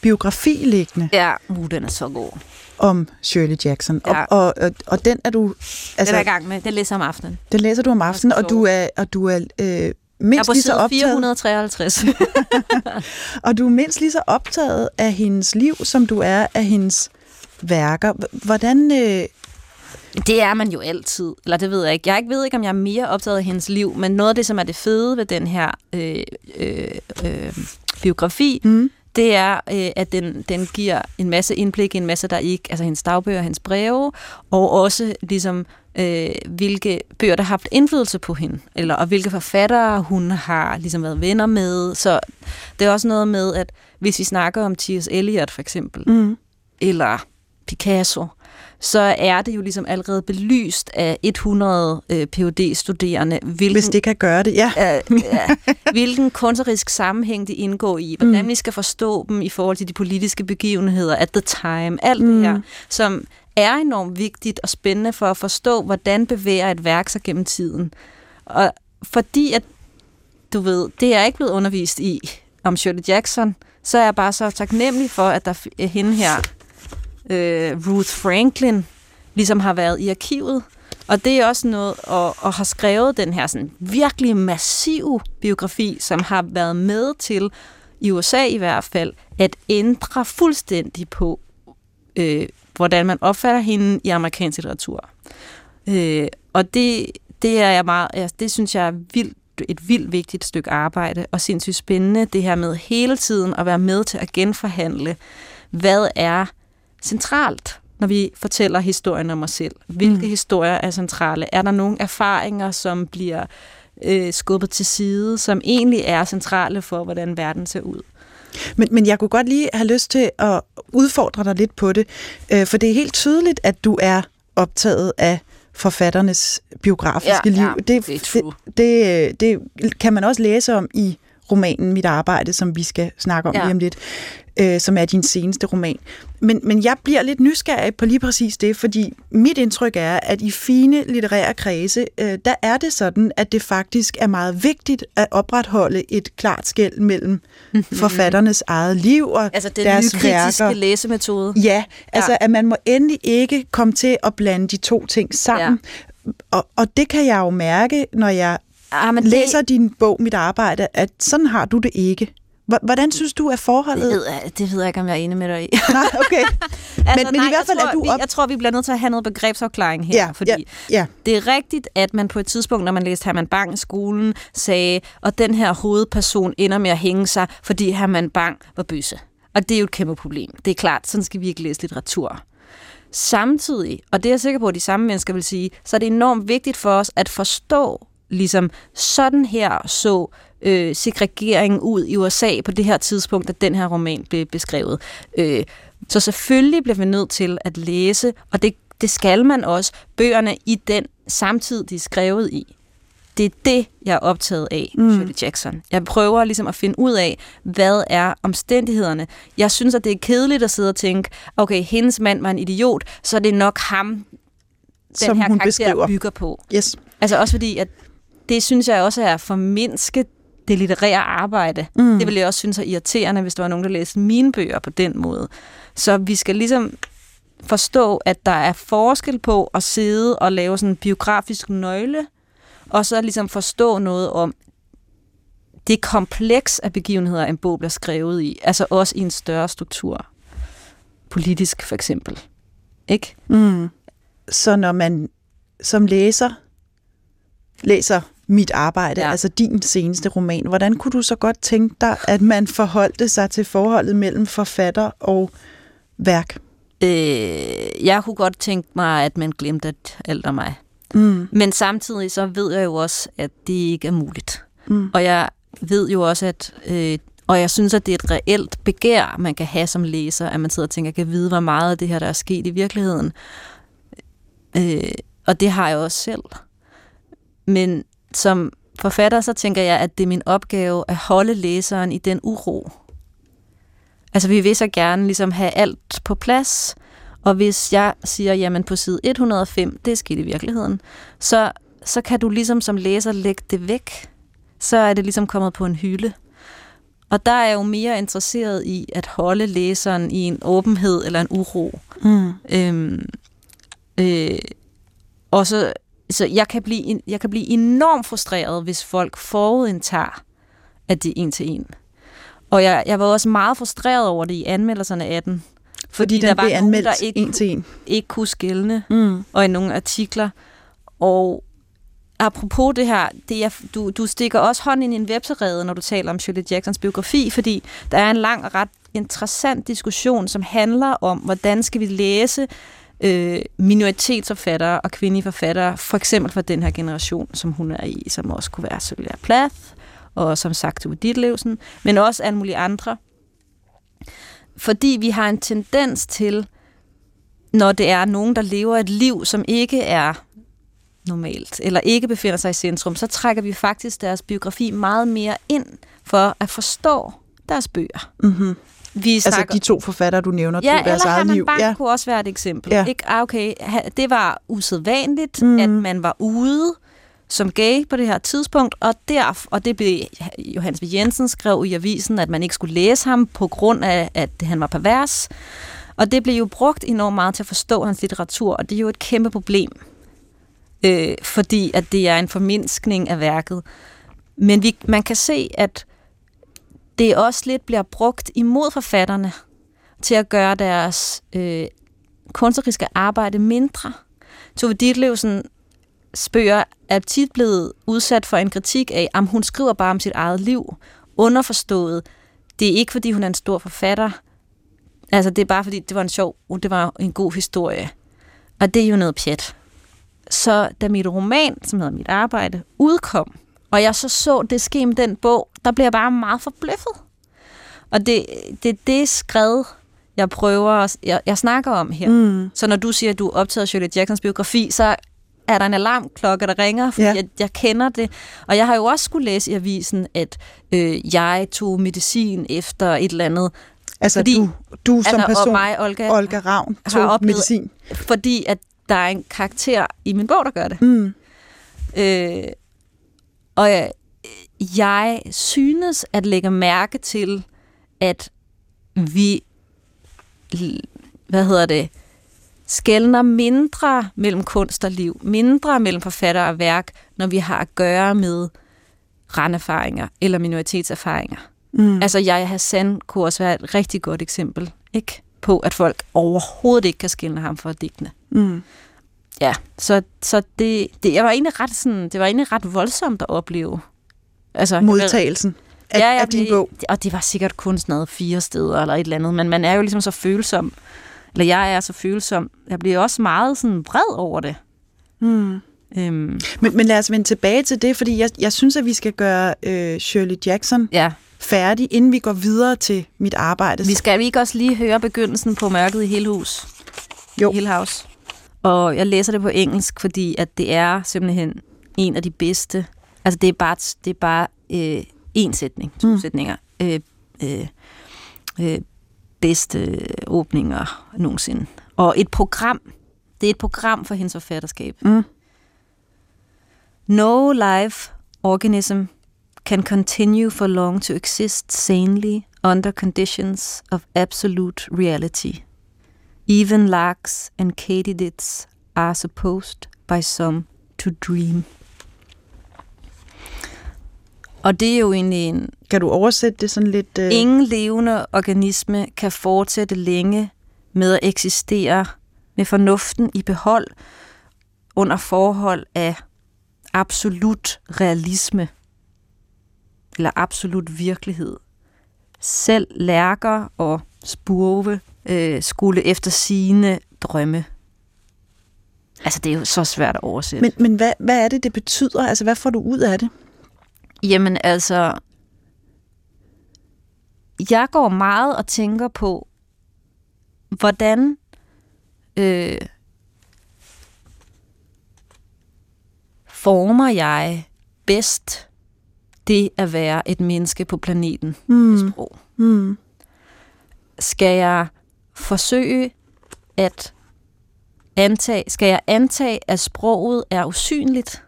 S2: biografi liggende
S3: ja. Uh, den er så god.
S2: om Shirley Jackson.
S3: Ja.
S2: Og, og, og, og den er du...
S3: Altså, den er i gang med. Den læser om aftenen.
S2: den læser du om aftenen, og du er, og du er øh, mindst
S3: på
S2: lige så optaget,
S3: 453.
S2: og du er mindst lige så optaget af hendes liv, som du er af hendes værker. Hvordan... Øh,
S3: Det er man jo altid. Eller det ved jeg ikke. Jeg ikke- ved ikke, om jeg er mere optaget af hendes liv, men noget af det, som er det fede ved den her øh, øh, øh, biografi,
S2: mm,
S3: det er, øh, at den, den giver en masse indblik i en masse, der ikke, altså hendes dagbøger, hendes breve, og også ligesom, øh, hvilke bøger, der har haft indflydelse på hende, eller og hvilke forfattere hun har ligesom været venner med. Så det er også noget med, at hvis vi snakker om T.S. Eliot for eksempel,
S2: mm,
S3: eller Picasso, så er det jo ligesom allerede belyst af 100 øh, phd studerende hvilken,
S2: hvis det kan gøre det, ja.
S3: øh, hvilken kunstnerisk sammenhæng de indgår i, hvordan mm. vi skal forstå dem i forhold til de politiske begivenheder at the time, alt mm. det her, som er enormt vigtigt og spændende for at forstå, hvordan bevæger et værk sig gennem tiden. Og fordi at, du ved, det er ikke blevet undervist i om Shirley Jackson, så er jeg bare så taknemmelig for, at der er hende her, øh, Ruth Franklin, ligesom har været i arkivet. Og det er også noget, og, og har skrevet den her sådan virkelig massiv biografi, som har været med til, i USA i hvert fald, at ændre fuldstændig på, øh, hvordan man opfatter hende i amerikansk litteratur. Øh, og det, det er jeg meget, altså, det synes jeg er vildt, et vildt vigtigt stykke arbejde, og sindssygt spændende, det her med hele tiden at være med til at genforhandle, hvad er centralt, når vi fortæller historien om os selv. Hvilke mm. historier er centrale? Er der nogle erfaringer, som bliver øh, skubbet til side, som egentlig er centrale for, hvordan verden ser ud.
S2: Men, men jeg kunne godt lige have lyst til at udfordre dig lidt på det, øh, for det er helt tydeligt, at du er optaget af forfatternes biografiske
S3: Ja,
S2: liv.
S3: ja,
S2: det,
S3: det er true.
S2: det, det, det kan man også læse om i romanen Mit Arbejde, som vi skal snakke om
S3: Ja.
S2: lige om lidt, øh, som er din seneste roman. Men, men jeg bliver lidt nysgerrig på lige præcis det, fordi mit indtryk er, at i fine litterære kredse, øh, der er det sådan, at det faktisk er meget vigtigt at opretholde et klart skæld mellem forfatternes eget liv og
S3: Altså den
S2: deres værker.
S3: læsemetode.
S2: Ja, altså
S3: Ja.
S2: at man må endelig ikke komme til at blande de to ting sammen. Ja. Og, og det kan jeg jo mærke, når jeg
S3: Ah, men
S2: læser din bog, Mit Arbejde, at sådan har du det ikke. Hvor- Hvordan synes du, at forholdet...
S3: det, ved jeg, det ved jeg ikke, om jeg er enig med dig i.
S2: Nej, okay.
S3: altså,
S2: men i hvert fald
S3: jeg
S2: er
S3: tror,
S2: du
S3: vi,
S2: op-
S3: Jeg tror, vi bliver nødt til at have noget begrebsafklaring her,
S2: Ja,
S3: fordi
S2: ja, ja.
S3: det er rigtigt, at man på et tidspunkt, når man læste Herman Bang i skolen, sagde, og den her hovedperson ender med at hænge sig, fordi Herman Bang var bøsse. Og det er jo et kæmpe problem. Det er klart, sådan skal vi ikke læse litteratur. Samtidig, og det er jeg sikker på, at de samme mennesker vil sige, så er det enormt vigtigt for os at forstå, ligesom sådan her så øh, segregeringen ud i USA på det her tidspunkt, at den her roman blev beskrevet. Øh, så selvfølgelig bliver vi nødt til at læse, og det, det skal man også, bøgerne i den samtid, de er skrevet i. Det er det, jeg er optaget af, mm. Shirley Jackson. Jeg prøver ligesom at finde ud af, hvad er omstændighederne. Jeg synes, at det er kedeligt at sidde og tænke, okay, hendes mand var en idiot, så er det nok ham, den
S2: Som
S3: her karakter
S2: beskriver.
S3: bygger på.
S2: Yes.
S3: Altså også fordi, at det synes jeg også er for mindske det litterære arbejde. Mm. Det ville jeg også synes er irriterende, hvis der var nogen, der læste mine bøger på den måde. Så vi skal ligesom forstå, at der er forskel på at sidde og lave sådan en biografisk nøgle, og så ligesom forstå noget om det kompleks af begivenheder, en bog bliver skrevet i. Altså også i en større struktur. Politisk for eksempel. Ikke?
S2: Mm. Så når man som læser læser mit arbejde, ja. Altså din seneste roman, hvordan kunne du så godt tænke dig, at man forholdte sig til forholdet mellem forfatter og værk?
S3: Øh, jeg kunne godt tænke mig, at man glemte alt om mig.
S2: Mm.
S3: Men samtidig så ved jeg jo også, at det ikke er muligt.
S2: Mm.
S3: Og jeg ved jo også, at... Øh, og jeg synes, at det er et reelt begær, man kan have som læser, at man sidder og tænker, kan vide, hvor meget af det her, der er sket i virkeligheden. Øh, og det har jeg også selv. Men som forfatter, så tænker jeg, at det er min opgave at holde læseren i den uro. Altså, vi vil så gerne ligesom have alt på plads, og hvis jeg siger, jamen på side 105, det er sket i virkeligheden, så, så kan du ligesom som læser lægge det væk. Så er det ligesom kommet på en hylde. Og der er jeg jo mere interesseret i at holde læseren i en åbenhed eller en uro.
S2: Mm.
S3: Øhm, øh, og så, så jeg, kan blive, jeg kan blive enormt frustreret, hvis folk forudindtager, at det er en til en. Og jeg, jeg var også meget frustreret over det i anmeldelserne af den.
S2: Fordi
S3: der
S2: den
S3: var nogen, der ikke
S2: en til en.
S3: ikke kunne skælne,
S2: Mm.
S3: og i nogle artikler. Og apropos det her, det er, du, du stikker også hånden ind i en webserede, når du taler om Shirley Jacksons biografi, fordi der er en lang og ret interessant diskussion, som handler om, hvordan skal vi læse øh, minoritetsforfattere og kvindelige forfattere, for eksempel for den her generation, som hun er i, som også kunne være Sylvia Plath, og som sagt Uwe Ditlevsen, men også alle mulige andre. Fordi vi har en tendens til, når det er nogen, der lever et liv, som ikke er normalt, eller ikke befinder sig i centrum, så trækker vi faktisk deres biografi meget mere ind for at forstå deres bøger.
S2: Mm-hmm.
S3: Vi
S2: Altså
S3: snakker,
S2: de to forfattere, du nævner,
S3: ja,
S2: tog deres
S3: eller
S2: eget liv. Ja.
S3: kunne også være et eksempel.
S2: Ja.
S3: Ikke? Ah, okay, det var usædvanligt, mm. at man var ude som gay på det her tidspunkt, og, der, og det blev Johannes V. Jensen skrev i avisen, at man ikke skulle læse ham på grund af, at han var pervers. Og det blev jo brugt enormt meget til at forstå hans litteratur, og det er jo et kæmpe problem, øh, fordi at det er en formindskning af værket. Men vi, man kan se, at det også lidt bliver brugt imod forfatterne til at gøre deres øh, kunstneriske arbejde mindre. Tove Ditlevsen spørger er tit blevet udsat for en kritik af, om hun skriver bare om sit eget liv. Underforstået. Det er ikke, fordi hun er en stor forfatter. Altså, det er bare, fordi det var en sjov, uh, det var en god historie. Og det er jo noget pjat. Så da mit roman, som hedder Mit Arbejde, udkom, og jeg så så det ske med den bog, der bliver jeg bare meget forbløffet. Og det, det er det skred, jeg prøver, at- jeg, jeg snakker om her.
S2: Mm.
S3: Så når du siger, at du er optaget Shirley Jacksons biografi, så er der en alarmklokke, der ringer, fordi
S2: ja.
S3: jeg, jeg kender det. Og jeg har jo også skulle læse i avisen, at øh, jeg tog medicin efter et eller andet.
S2: Altså,
S3: Fordi-
S2: du, du som
S3: altså,
S2: person,
S3: og mig, Olga,
S2: Olga Ravn,
S3: har
S2: tog
S3: oplevet-
S2: medicin.
S3: fordi at der er en karakter i min bog, der gør det.
S2: Mm.
S3: Øh, og jeg, jeg synes at lægge mærke til, at vi, hvad hedder det, skældner mindre mellem kunst og liv, mindre mellem forfatter og værk, når vi har at gøre med randerfaringer eller minoritetserfaringer.
S2: Mm.
S3: Altså, jeg Hassan kunne også være et rigtig godt eksempel, ikke? På, at folk overhovedet ikke kan skille ham fra digtene.
S2: Mm.
S3: Ja, så, så det, det, jeg var egentlig ret sådan, det var egentlig ret voldsomt at opleve. Altså,
S2: Modtagelsen af,
S3: ja, ja,
S2: af din
S3: det,
S2: bog.
S3: Og det var sikkert kun sådan noget fire steder eller et eller andet, men man er jo ligesom så følsom, eller jeg er så følsom. Jeg bliver også meget sådan vred over det.
S2: Mm.
S3: Øhm,
S2: Men, men lad os vende tilbage til det, fordi jeg, jeg synes, at vi skal gøre øh, Shirley Jackson
S3: ja,
S2: færdig, inden vi går videre til mit arbejde.
S3: vi skal vi ikke også lige høre begyndelsen på Mørket i hele hus?
S2: Jo.
S3: Hill House. Og jeg læser det på engelsk, fordi at det er simpelthen en af de bedste. Altså det er bare, det er bare øh, en sætning, to mm. sætninger. Øh, øh, øh, bedste åbninger nogensinde. Og et program. Det er et program for hendes forfatterskab.
S2: Mm.
S3: No life organism can continue for long to exist sanely under conditions of absolute reality. Even larks and katydids are supposed by some to dream. Og det er jo egentlig en...
S2: Kan du oversætte det sådan lidt? Øh...
S3: Ingen levende organisme kan fortsætte længe med at eksistere med fornuften i behold under forhold af absolut realisme eller absolut virkelighed. Selv lærker og spurve øh, skulle efter sine drømme. Altså, det er jo så svært at oversætte.
S2: Men, men hvad, hvad er det, det betyder? Altså, hvad får du ud af det?
S3: Jamen altså, jeg går meget og tænker på, hvordan øh, former jeg bedst det at være et menneske på planeten
S2: Mm.
S3: sprog.
S2: Mm.
S3: Skal jeg forsøge at antage, skal jeg antage, at sproget er usynligt?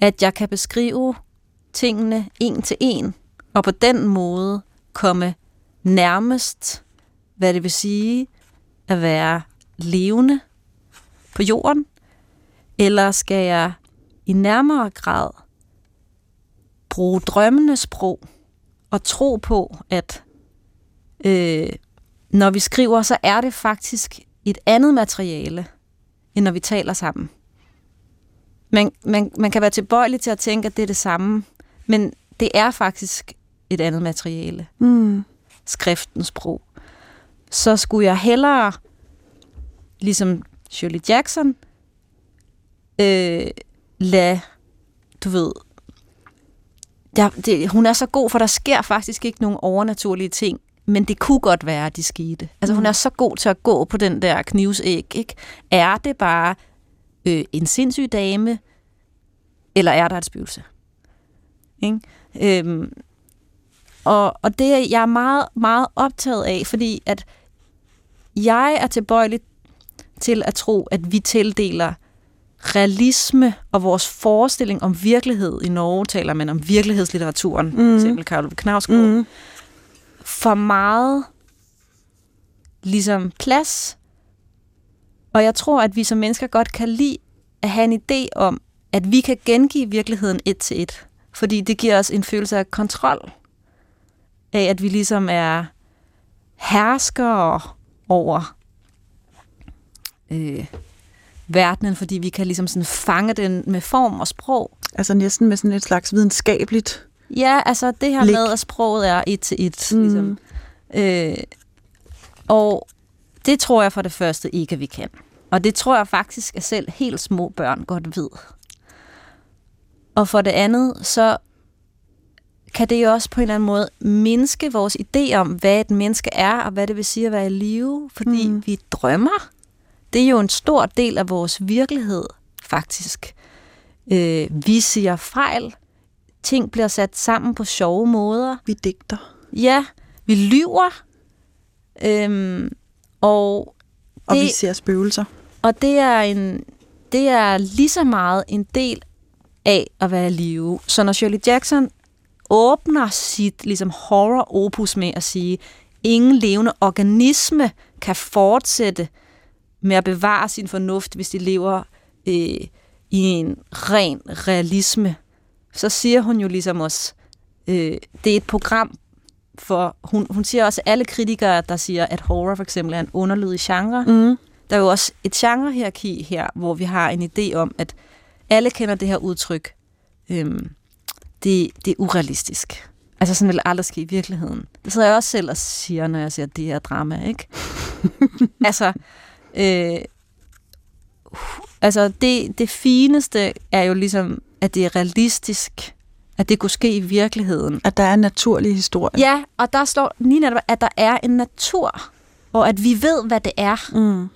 S3: At jeg kan beskrive tingene en til en, og på den måde komme nærmest, hvad det vil sige at være levende på jorden? Eller skal jeg i nærmere grad bruge drømmenes sprog og tro på, at øh, når vi skriver, så er det faktisk et andet materiale, end når vi taler sammen. Man, man, man kan være tilbøjelig til at tænke, at det er det samme, men det er faktisk et andet materiale.
S2: Mm.
S3: Skriftens sprog. Så skulle jeg hellere, ligesom Shirley Jackson, øh, lade, du ved, der, det, hun er så god, for der sker faktisk ikke nogen overnaturlige ting, men det kunne godt være, at de skete. Altså hun er så god til at gå på den der knivsæg, ikke? Er det bare øh, en sindssyg dame, eller er der et spøgelse? Ikke? Øhm, og, og det er jeg meget, meget optaget af, fordi at jeg er tilbøjelig til at tro, at vi tildeler realisme og vores forestilling om virkelighed. I Norge taler man om virkelighedslitteraturen, mm. eksempel Karl Knausgaard. Mm. For meget ligesom plads. Og jeg tror, at vi som mennesker godt kan lide at have en idé om, at vi kan gengive virkeligheden et til et. Fordi det giver os en følelse af kontrol. Af at vi ligesom er herskere over øh, verdenen, fordi vi kan ligesom sådan fange den med form og sprog.
S2: Altså næsten med sådan et slags videnskabeligt.
S3: Ja, altså det her
S2: Blik.
S3: med, at sproget er et til et.
S2: Mm.
S3: Ligesom. Øh, og det tror jeg for det første ikke, at vi kan. Og det tror jeg faktisk, at selv helt små børn godt ved. Og for det andet, så kan det jo også på en eller anden måde mindske vores idé om, hvad et menneske er, og hvad det vil sige at være i live, fordi mm. vi drømmer. Det er jo en stor del af vores virkelighed, faktisk. Øh, vi siger fejl. Ting bliver sat sammen på sjove måder.
S2: Vi digter.
S3: Ja, vi lyver. Øhm, og
S2: Og
S3: Det-
S2: vi ser spøgelser.
S3: og det er, en, det er lige så meget en del af at være i live. Så når Shirley Jackson åbner sit ligesom horror-opus med at sige, ingen levende organisme kan fortsætte med at bevare sin fornuft, hvis de lever øh, i en ren realisme, så siger hun jo ligesom også, øh, det er et program for, hun, hun siger også, alle kritikere, der siger, at horror for eksempel er en underlydig genre,
S2: Mm.
S3: der er jo også et genrehierarki her, hvor vi har en idé om, at alle kender det her udtryk. Øhm, det, det er urealistisk. Altså sådan vil det aldrig ske i virkeligheden. Det sidder jeg også selv og siger, når jeg ser det her drama, ikke? altså, øh, altså det, det fineste er jo ligesom, at det er realistisk, at det kunne ske i virkeligheden.
S2: At der er en naturlig historie.
S3: Ja, og der står lige netop, at der er en natur, og at vi ved, hvad det er.
S2: Mm.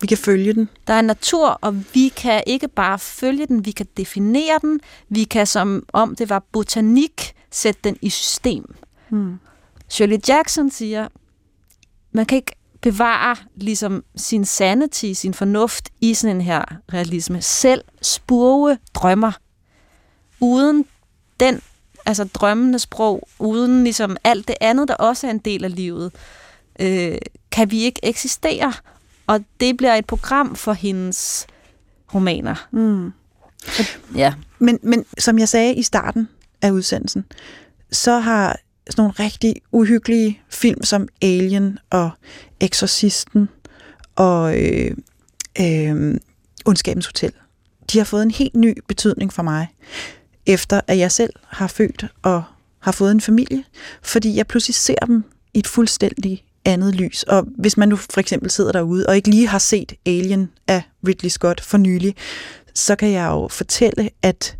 S2: Vi kan følge den.
S3: Der er en natur, og vi kan ikke bare følge den, vi kan definere den. Vi kan, som om det var botanik, sætte den i system.
S2: Mm.
S3: Shirley Jackson siger, man kan ikke bevare ligesom sin sanity, sin fornuft i sådan en her realisme. Selv spurve drømmer. Uden den, altså drømmende sprog, uden ligesom alt det andet, der også er en del af livet, øh, kan vi ikke eksistere. Og det bliver et program for hendes romaner.
S2: Mm.
S3: Ja.
S2: Men, men som jeg sagde i starten af udsendelsen, så har sådan nogle rigtig uhyggelige film som Alien og Exorcisten og øh, øh, Ondskabens Hotel, de har fået en helt ny betydning for mig, efter at jeg selv har født og har fået en familie, fordi jeg pludselig ser dem i et fuldstændig andet lys. Og hvis man nu for eksempel sidder derude og ikke lige har set Alien af Ridley Scott for nylig, så kan jeg jo fortælle, at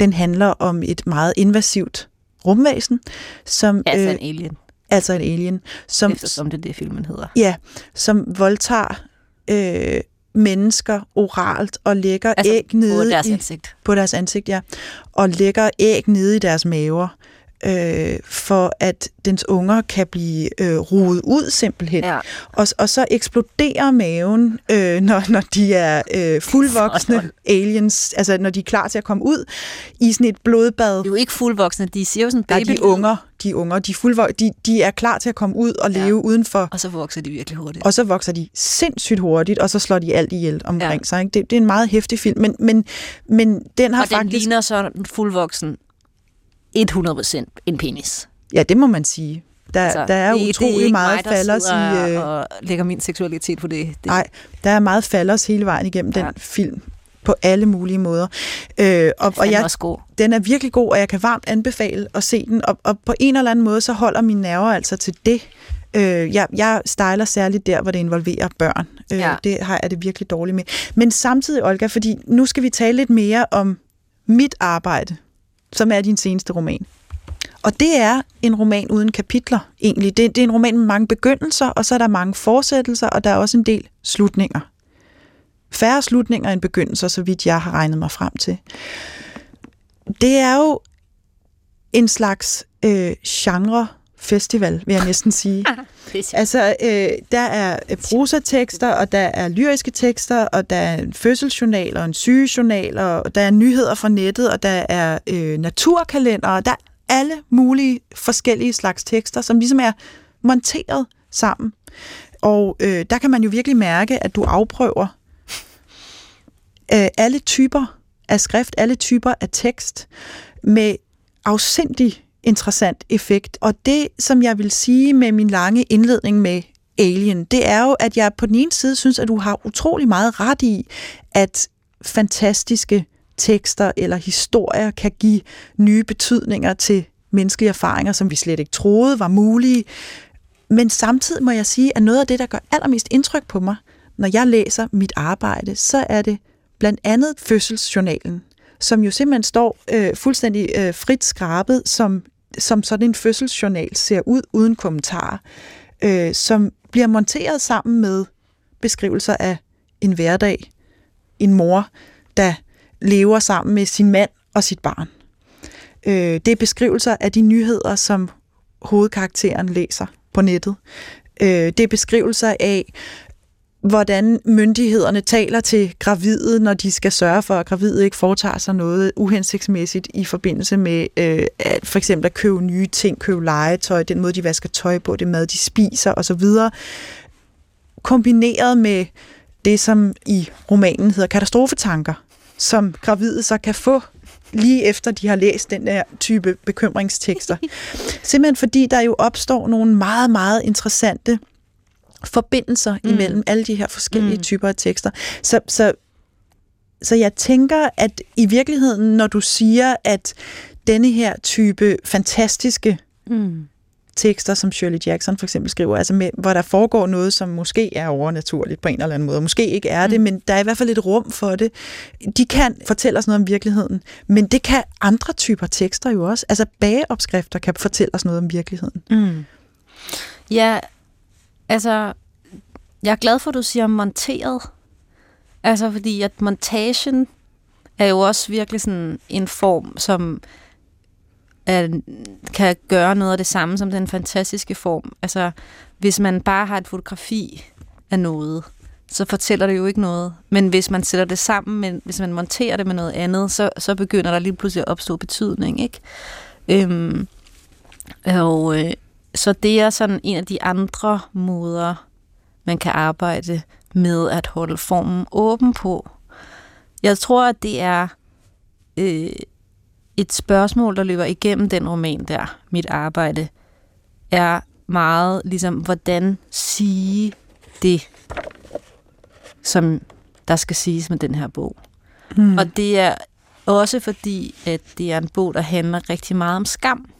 S2: den handler om et meget invasivt rumvæsen, som
S3: Altså
S2: øh,
S3: en alien,
S2: altså en alien, som
S3: eftersom det er det, filmen hedder.
S2: ja, som voldtager øh, mennesker oralt og lægger
S3: Altså
S2: æg nede
S3: på deres
S2: i,
S3: ansigt.
S2: på deres ansigt, ja, og lægger æg nede i deres maver, øh, for at dens unger kan blive øh, roet ud simpelthen.
S3: Ja.
S2: Og, og så eksploderer maven, øh, når, når de er øh, fuldvoksne aliens, altså når de er klar til at komme ud i sådan et blodbad.
S3: De er jo ikke fuldvoksne, de siger jo sådan baby
S2: de unger, de unger, de, fuldvok- de, de er klar til at komme ud og leve
S3: Ja.
S2: udenfor
S3: Og så vokser de virkelig hurtigt.
S2: og så vokser de sindssygt hurtigt, og så slår de alt ihjel omkring
S3: Ja.
S2: sig. Ikke? Det, det er en meget hæftig film, men, men, men den har
S3: og den
S2: faktisk...
S3: ligner så en fuldvoksen 100% en penis.
S2: Ja, det må man sige. Der,
S3: Så
S2: der er
S3: det,
S2: utrolig
S3: det er
S2: meget
S3: mig, sidder
S2: i... Øh,
S3: og lægger min seksualitet på det. det
S2: nej, der er meget falders hele vejen igennem
S3: Ja.
S2: den film på alle mulige måder. Øh, og, og jeg,
S3: også god.
S2: den er virkelig god, og jeg kan varmt anbefale at se den, og, og på en eller anden måde, så holder mine nerver altså til det. Øh, jeg, jeg stejler særligt der, hvor det involverer børn. Øh,
S3: Ja.
S2: Det har jeg det virkelig dårligt med. Men samtidig, Olga, fordi nu skal vi tale lidt mere om mit arbejde, som er din seneste roman. Og det er en roman uden kapitler, egentlig. Det, det er en roman med mange begyndelser, og så er der mange fortsættelser, og der er også en del slutninger. Færre slutninger end begyndelser, så vidt jeg har regnet mig frem til. Det er jo en slags øh, genre-festival, vil jeg næsten sige. Altså, øh, der er øh, prosatekster, og der er lyriske tekster, og der er en fødselsjournal og en sygejournal, og der er nyheder fra nettet, og der er øh, naturkalender, og der er alle mulige forskellige slags tekster, som ligesom er monteret sammen. Og øh, der kan man jo virkelig mærke, at du afprøver øh, alle typer af skrift, alle typer af tekst, med afsindig interessant effekt. Og det, som jeg vil sige med min lange indledning med Alien, det er jo, at jeg på den ene side synes, at du har utrolig meget ret i, at fantastiske tekster eller historier kan give nye betydninger til menneskelige erfaringer, som vi slet ikke troede var mulige. Men samtidig må jeg sige, at noget af det, der gør allermest indtryk på mig, når jeg læser mit arbejde, så er det blandt andet fødselsjournalen, som jo simpelthen står øh, fuldstændig øh, frit skrabet, som, som sådan en fødselsjournal ser ud uden kommentarer, øh, som bliver monteret sammen med beskrivelser af en hverdag, en mor, der lever sammen med sin mand og sit barn. Øh, det er beskrivelser af de nyheder, som hovedkarakteren læser på nettet. Øh, det er beskrivelser af, hvordan myndighederne taler til gravide, når de skal sørge for, at gravide ikke foretager sig noget uhensigtsmæssigt i forbindelse med øh, at for eksempel at købe nye ting, købe legetøj, den måde, de vasker tøj på, det mad, de spiser osv. Kombineret med det, som i romanen hedder katastrofetanker, som gravide så kan få lige efter de har læst den der type bekymringstekster. Simpelthen fordi der jo opstår nogle meget, meget interessante forbindelser mm. imellem alle de her forskellige mm. typer af tekster. Så, så, så jeg tænker, at i virkeligheden, når du siger, at denne her type fantastiske mm. tekster, som Shirley Jackson for eksempel skriver, altså med, hvor der foregår noget, som måske er overnaturligt på en eller anden måde, måske ikke er det, mm. men der er i hvert fald et rum for det. De kan fortælle os noget om virkeligheden, men det kan andre typer tekster jo også. Altså bageopskrifter kan fortælle os noget om virkeligheden.
S3: Mm. Ja, Altså, jeg er glad for, at du siger monteret. Altså, fordi at montagen er jo også virkelig sådan en form, som er, kan gøre noget af det samme som den fantastiske form. Altså, hvis man bare har et fotografi af noget, så fortæller det jo ikke noget. Men hvis man sætter det sammen, men hvis man monterer det med noget andet, så, så begynder der lige pludselig at opstå betydning, ikke? Øhm, og øh, så det er sådan en af de andre måder, man kan arbejde med at holde formen åben på. Jeg tror, at det er øh, et spørgsmål, der løber igennem den roman der, mit arbejde, er meget ligesom, hvordan sige det, som der skal siges med den her bog. Mm. Og det er også fordi, at det er en bog, der handler rigtig meget om skam.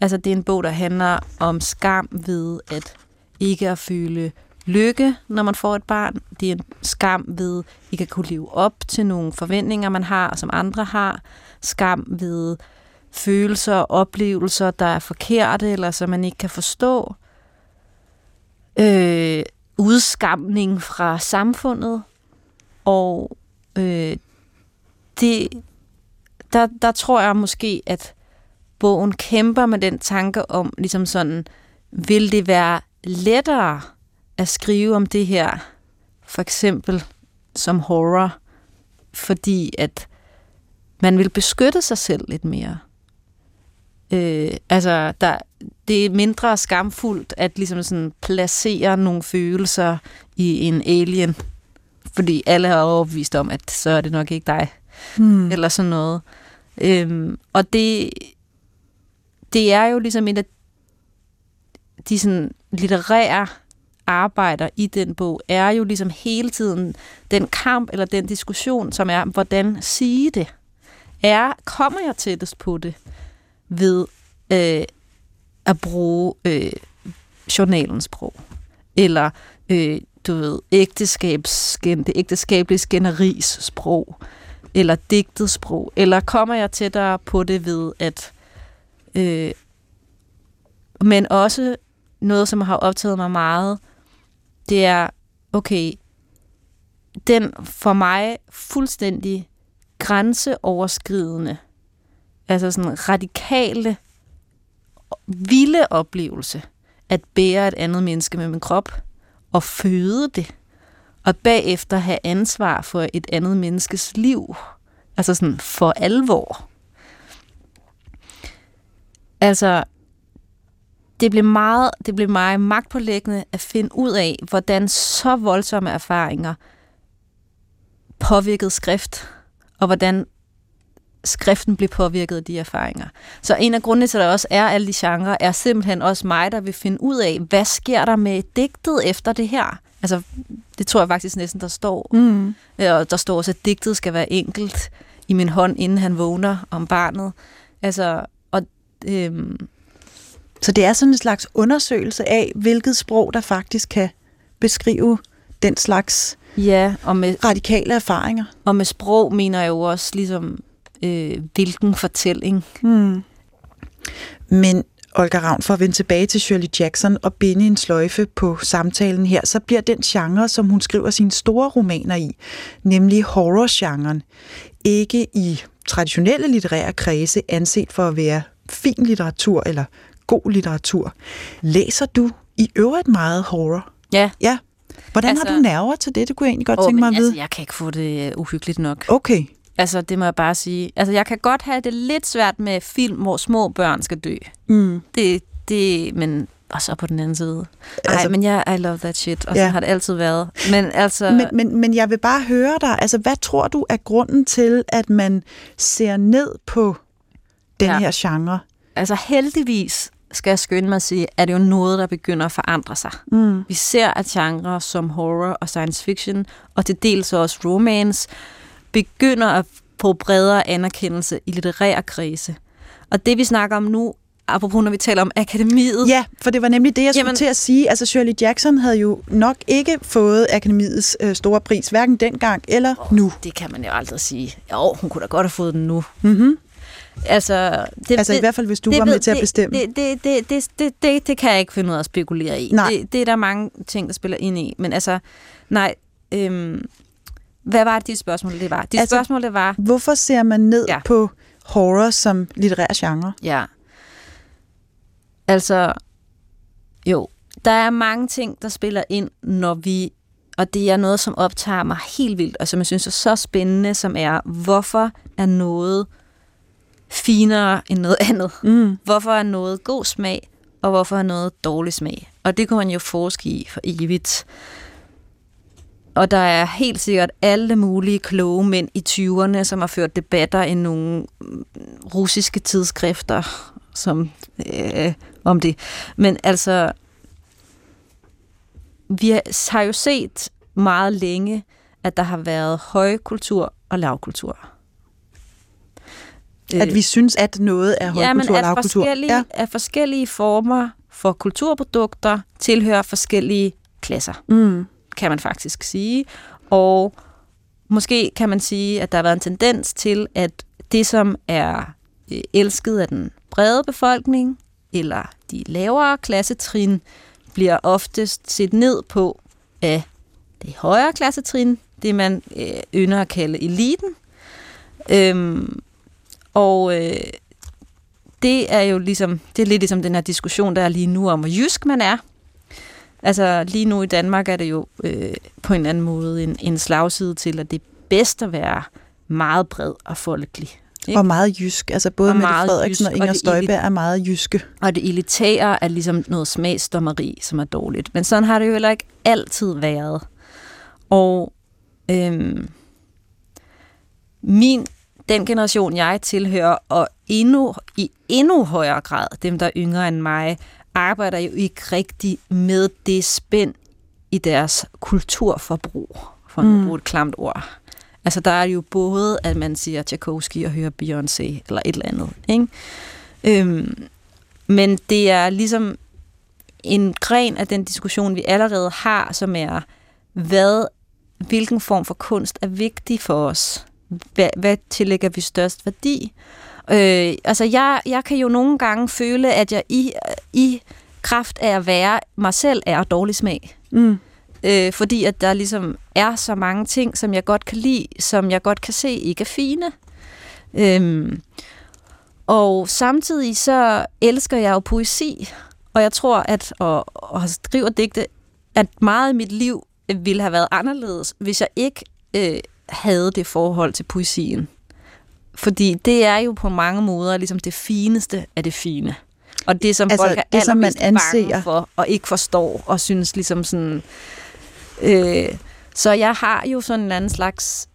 S3: Altså, det er en bog, der handler om skam ved at ikke at føle lykke, når man får et barn. Det er en skam ved ikke at kunne leve op til nogle forventninger, man har, som andre har. Skam ved følelser og oplevelser, der er forkerte, eller som man ikke kan forstå. Øh, udskamning fra samfundet. Og øh, det, der, der tror jeg måske, at bogen kæmper med den tanke om, ligesom sådan, vil det være lettere at skrive om det her, for eksempel som horror, fordi at man vil beskytte sig selv lidt mere. Øh, altså, der, det er mindre skamfuldt at ligesom sådan placere nogle følelser i en alien, fordi alle er overbevist om, at så er det nok ikke dig, hmm. eller sådan noget. Øhm, og det, det er jo ligesom en af de sådan litterære arbejder i den bog, er jo ligesom hele tiden den kamp eller den diskussion, som er, hvordan sige det? Er, kommer jeg tættest på det ved øh, at bruge øh, journalens sprog? Eller, øh, du ved, ægteskabs, det ægteskabelige skænderis sprog? Eller digtet sprog? Eller kommer jeg tættere på det ved at Øh, men også noget, som har optaget mig meget, det er, okay, den for mig fuldstændig grænseoverskridende, altså sådan radikale, vilde oplevelse, at bære et andet menneske med min krop, og føde det, og bagefter have ansvar for et andet menneskes liv, altså sådan for alvor. Altså, det blev meget, det blev meget magtpålæggende at finde ud af, hvordan så voldsomme erfaringer påvirkede skrift, og hvordan skriften blev påvirket af de erfaringer. Så en af grundene til, at der også er alle de genrer, er simpelthen også mig, der vil finde ud af, hvad sker der med digtet efter det her? Altså, det tror jeg faktisk næsten, der står. Mm. Og der står også, at digtet skal være enkelt i min hånd, inden han vågner om barnet. Altså, Øhm,
S2: så det er sådan en slags undersøgelse af, hvilket sprog, der faktisk kan beskrive den slags
S3: Ja, og med,
S2: radikale erfaringer.
S3: og med sprog mener jeg jo også ligesom, øh, hvilken fortælling.
S2: Hmm. Men Olga Ravn, for at vende tilbage til Shirley Jackson og binde en sløjfe på samtalen her, så bliver den genre, som hun skriver sine store romaner i, nemlig horrorgenren, ikke i traditionelle litterære kredse anset for at være fin litteratur eller god litteratur. Læser du i øvrigt meget horror?
S3: Ja.
S2: Ja. Hvordan altså, har du nerver til det? Det kunne jeg egentlig godt
S3: Åh,
S2: tænke mig at vide.
S3: altså, jeg kan ikke få det øh, uhyggeligt nok.
S2: Okay.
S3: Altså, det må jeg bare sige. Altså, jeg kan godt have det lidt svært med film, hvor små børn skal dø.
S2: Mm.
S3: Det, det, men... Og så på den anden side. Nej,
S2: Altså-
S3: altså, men jeg, I love that shit, og
S2: Ja.
S3: sådan har det altid været. Men altså...
S2: Men, men, men jeg vil bare høre dig, altså hvad tror du er grunden til, at man ser ned på den
S3: Ja.
S2: her genre?
S3: Altså heldigvis skal jeg skynde mig at sige, at det er jo noget, der begynder at forandre sig.
S2: Mm.
S3: Vi ser, at genrer som horror og science fiction, og til dels også romance, begynder at få bredere anerkendelse i litterære kredse. Og det vi snakker om nu, apropos når vi taler om akademiet,
S2: Ja, for det var nemlig det, jeg skulle
S3: Jamen-
S2: til at sige. Altså Shirley Jackson havde jo nok ikke fået Akademiets øh, store pris, hverken dengang eller nu.
S3: det kan man jo aldrig sige. Jo, hun kunne da godt have fået den nu.
S2: Mm-hmm.
S3: Altså, det,
S2: Altså i hvert fald, hvis du var
S3: ved-
S2: med til at
S3: det-
S2: bestemme.
S3: Det, det, det, det, det, det, det kan jeg ikke finde ud af at spekulere i.
S2: Nej.
S3: Det, det er der mange ting, der spiller ind i. Men altså, nej. Øhm, hvad var det, dit spørgsmål det var? Dit
S2: Altså-
S3: spørgsmål det var,
S2: Hvorfor ser man ned. Ja. på horror som litterær genre?
S3: ja. Altså, jo, der er mange ting, der spiller ind, når vi, og det er noget, som optager mig helt vildt, og som jeg synes er så spændende, som er, hvorfor er noget finere end noget andet?
S2: Mm.
S3: Hvorfor er noget god smag, og hvorfor er noget dårlig smag? Og det kunne man jo forske i for evigt. Og der er helt sikkert alle mulige kloge mænd i 20'erne, som har ført debatter i nogle mm, russiske tidsskrifter som, øh, om det. Men altså, vi har- har jo set meget længe, at der har været højkultur og lavkultur.
S2: At vi synes, at noget er højkultur
S3: ja,
S2: og lavkultur.
S3: forskellige, ja. at forskellige former for kulturprodukter tilhører forskellige klasser,
S2: Mm.
S3: kan man faktisk sige. Og måske kan man sige, at der har været en tendens til, at det, som er øh, elsket af den brede befolkning, eller de lavere klassetrin, bliver oftest set ned på af det højere klassetrin, det man øh, ynder at kalde eliten. Øhm, og øh, det er jo ligesom, det er lidt ligesom den her diskussion, der er lige nu om, hvor jysk man er. Altså lige nu i Danmark er det jo øh, på en anden måde en, en slagside til, at det er bedst at være meget bred og folkelig. Ikke?
S2: Og meget jysk. Altså både Mette Frederiksen
S3: jysk,
S2: og Inger Støjberg er meget jyske.
S3: Og det elitære er ligesom noget smagsdommeri, som er dårligt. Men sådan har det jo heller ikke altid været. Og øhm, min, den generation, jeg tilhører, og endnu, i endnu højere grad dem, der er yngre end mig, arbejder jo ikke rigtig med det spænd i deres kulturforbrug, for at bruge et klamt ord. Altså, der er jo både, at man siger Tchaikovsky og hører Beyoncé, eller et eller andet, ikke? Øhm, men det er ligesom en gren af den diskussion, vi allerede har, som er, hvad, hvilken form for kunst er vigtig for os? Hvad, hvad tillægger vi størst værdi? Øh, altså, jeg, jeg kan jo nogle gange føle, at jeg i, i kraft af at være mig selv er dårlig smag.
S2: Mm.
S3: Øh, fordi at der ligesom er så mange ting, som jeg godt kan lide, som jeg godt kan se ikke er fine. Øhm, og samtidig så elsker jeg jo poesi, og jeg tror, at at, at skrive digte, at meget af mit liv ville have været anderledes, hvis jeg ikke øh, havde det forhold til poesien. Fordi det er jo på mange måder ligesom det fineste af det fine. Og det, som
S2: Altså,
S3: folk er
S2: det, som man anser-
S3: for, og ikke forstår, og synes ligesom sådan... Øh, så jeg har jo sådan en anden slags...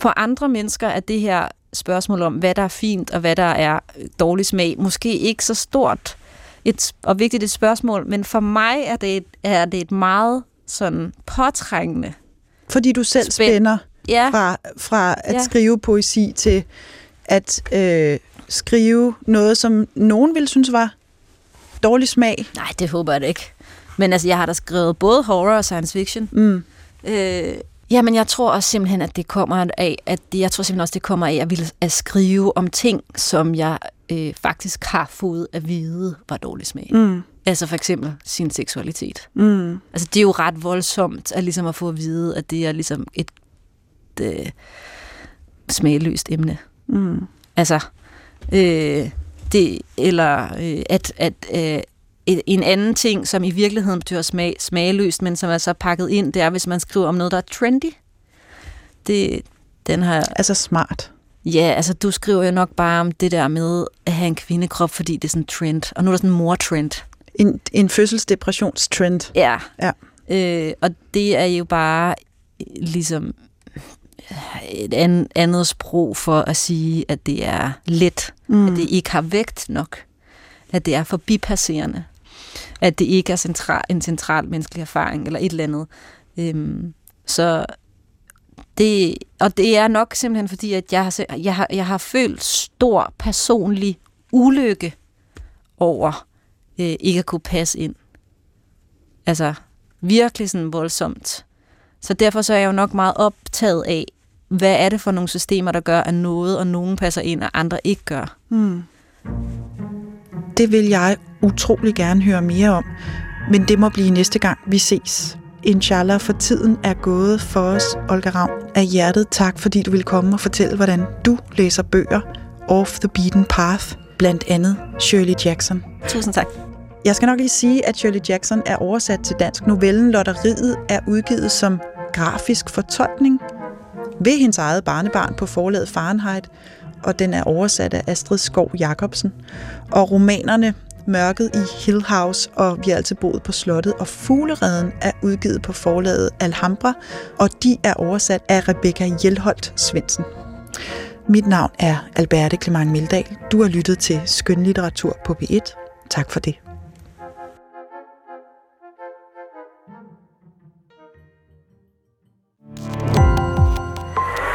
S3: For andre mennesker er det her spørgsmål om, hvad der er fint, og hvad der er dårlig smag, måske ikke så stort et, og vigtigt et spørgsmål, men for mig er det et, er det et meget sådan påtrængende.
S2: Fordi du selv
S3: Spænd.
S2: spænder
S3: Ja,
S2: fra, fra at
S3: Ja.
S2: skrive poesi til at øh, skrive noget, som nogen ville synes var dårlig smag.
S3: nej, det håber jeg da ikke. Men altså, jeg har da skrevet både horror og science fiction.
S2: Mm.
S3: Øh, jamen, jeg tror også simpelthen, at det kommer af, at jeg tror simpelthen også, det kommer af, at jeg ville at skrive om ting, som jeg øh, faktisk har fået at vide var dårlig smag.
S2: Mm.
S3: Altså for eksempel sin seksualitet.
S2: Mm.
S3: Altså det er jo ret voldsomt at, ligesom at få at vide, at det er ligesom et øh, smagløst emne.
S2: Mm.
S3: Altså, øh, det, eller øh, at, at øh, en anden ting, som i virkeligheden betyder smag, smagløst, men som er så pakket ind, det er, hvis man skriver om noget, der er trendy. Det, den har...
S2: Altså smart.
S3: Ja, altså du skriver jo nok bare om det der med at have en kvindekrop, fordi det er sådan en trend. Og nu er der sådan en mor-trend.
S2: En, en fødselsdepressionstrend.
S3: Ja.
S2: Ja.
S3: Øh, og det er jo bare ligesom et an, andet sprog for at sige, at det er let, mm. at det ikke har vægt nok, at det er forbipasserende, at det ikke er central, en central menneskelig erfaring eller et eller andet. Øhm, så det, og det er nok simpelthen fordi, at jeg har, jeg har, jeg har følt stor personlig ulykke over øh, ikke at kunne passe ind. Altså virkelig sådan voldsomt. Så derfor så er jeg jo nok meget optaget af, hvad er det for nogle systemer, der gør, at noget og nogen passer ind, og andre ikke gør.
S2: Mm. Det vil jeg utrolig gerne høre mere om, men det må blive næste gang, vi ses. Inshallah, for tiden er gået for os, Olga Ravn, af hjertet. Tak, fordi du vil komme og fortælle, hvordan du læser bøger Off the Beaten Path, blandt andet Shirley Jackson.
S3: Tusind tak.
S2: Jeg skal nok lige sige, at Shirley Jackson er oversat til dansk. Novellen Lotteriet er udgivet som grafisk fortolkning ved hendes eget barnebarn på forlaget Fahrenheit, og den er oversat af Astrid Skov Jacobsen. Og romanerne Mørket i Hill House og Vi er altid boet på slottet og Fuglereden er udgivet på forlaget Alhambra, og de er oversat af Rebecca Hjelholt Svendsen. Mit navn er Alberte Clement Mildal. Du har lyttet til Skønlitteratur på P1. Tak for det.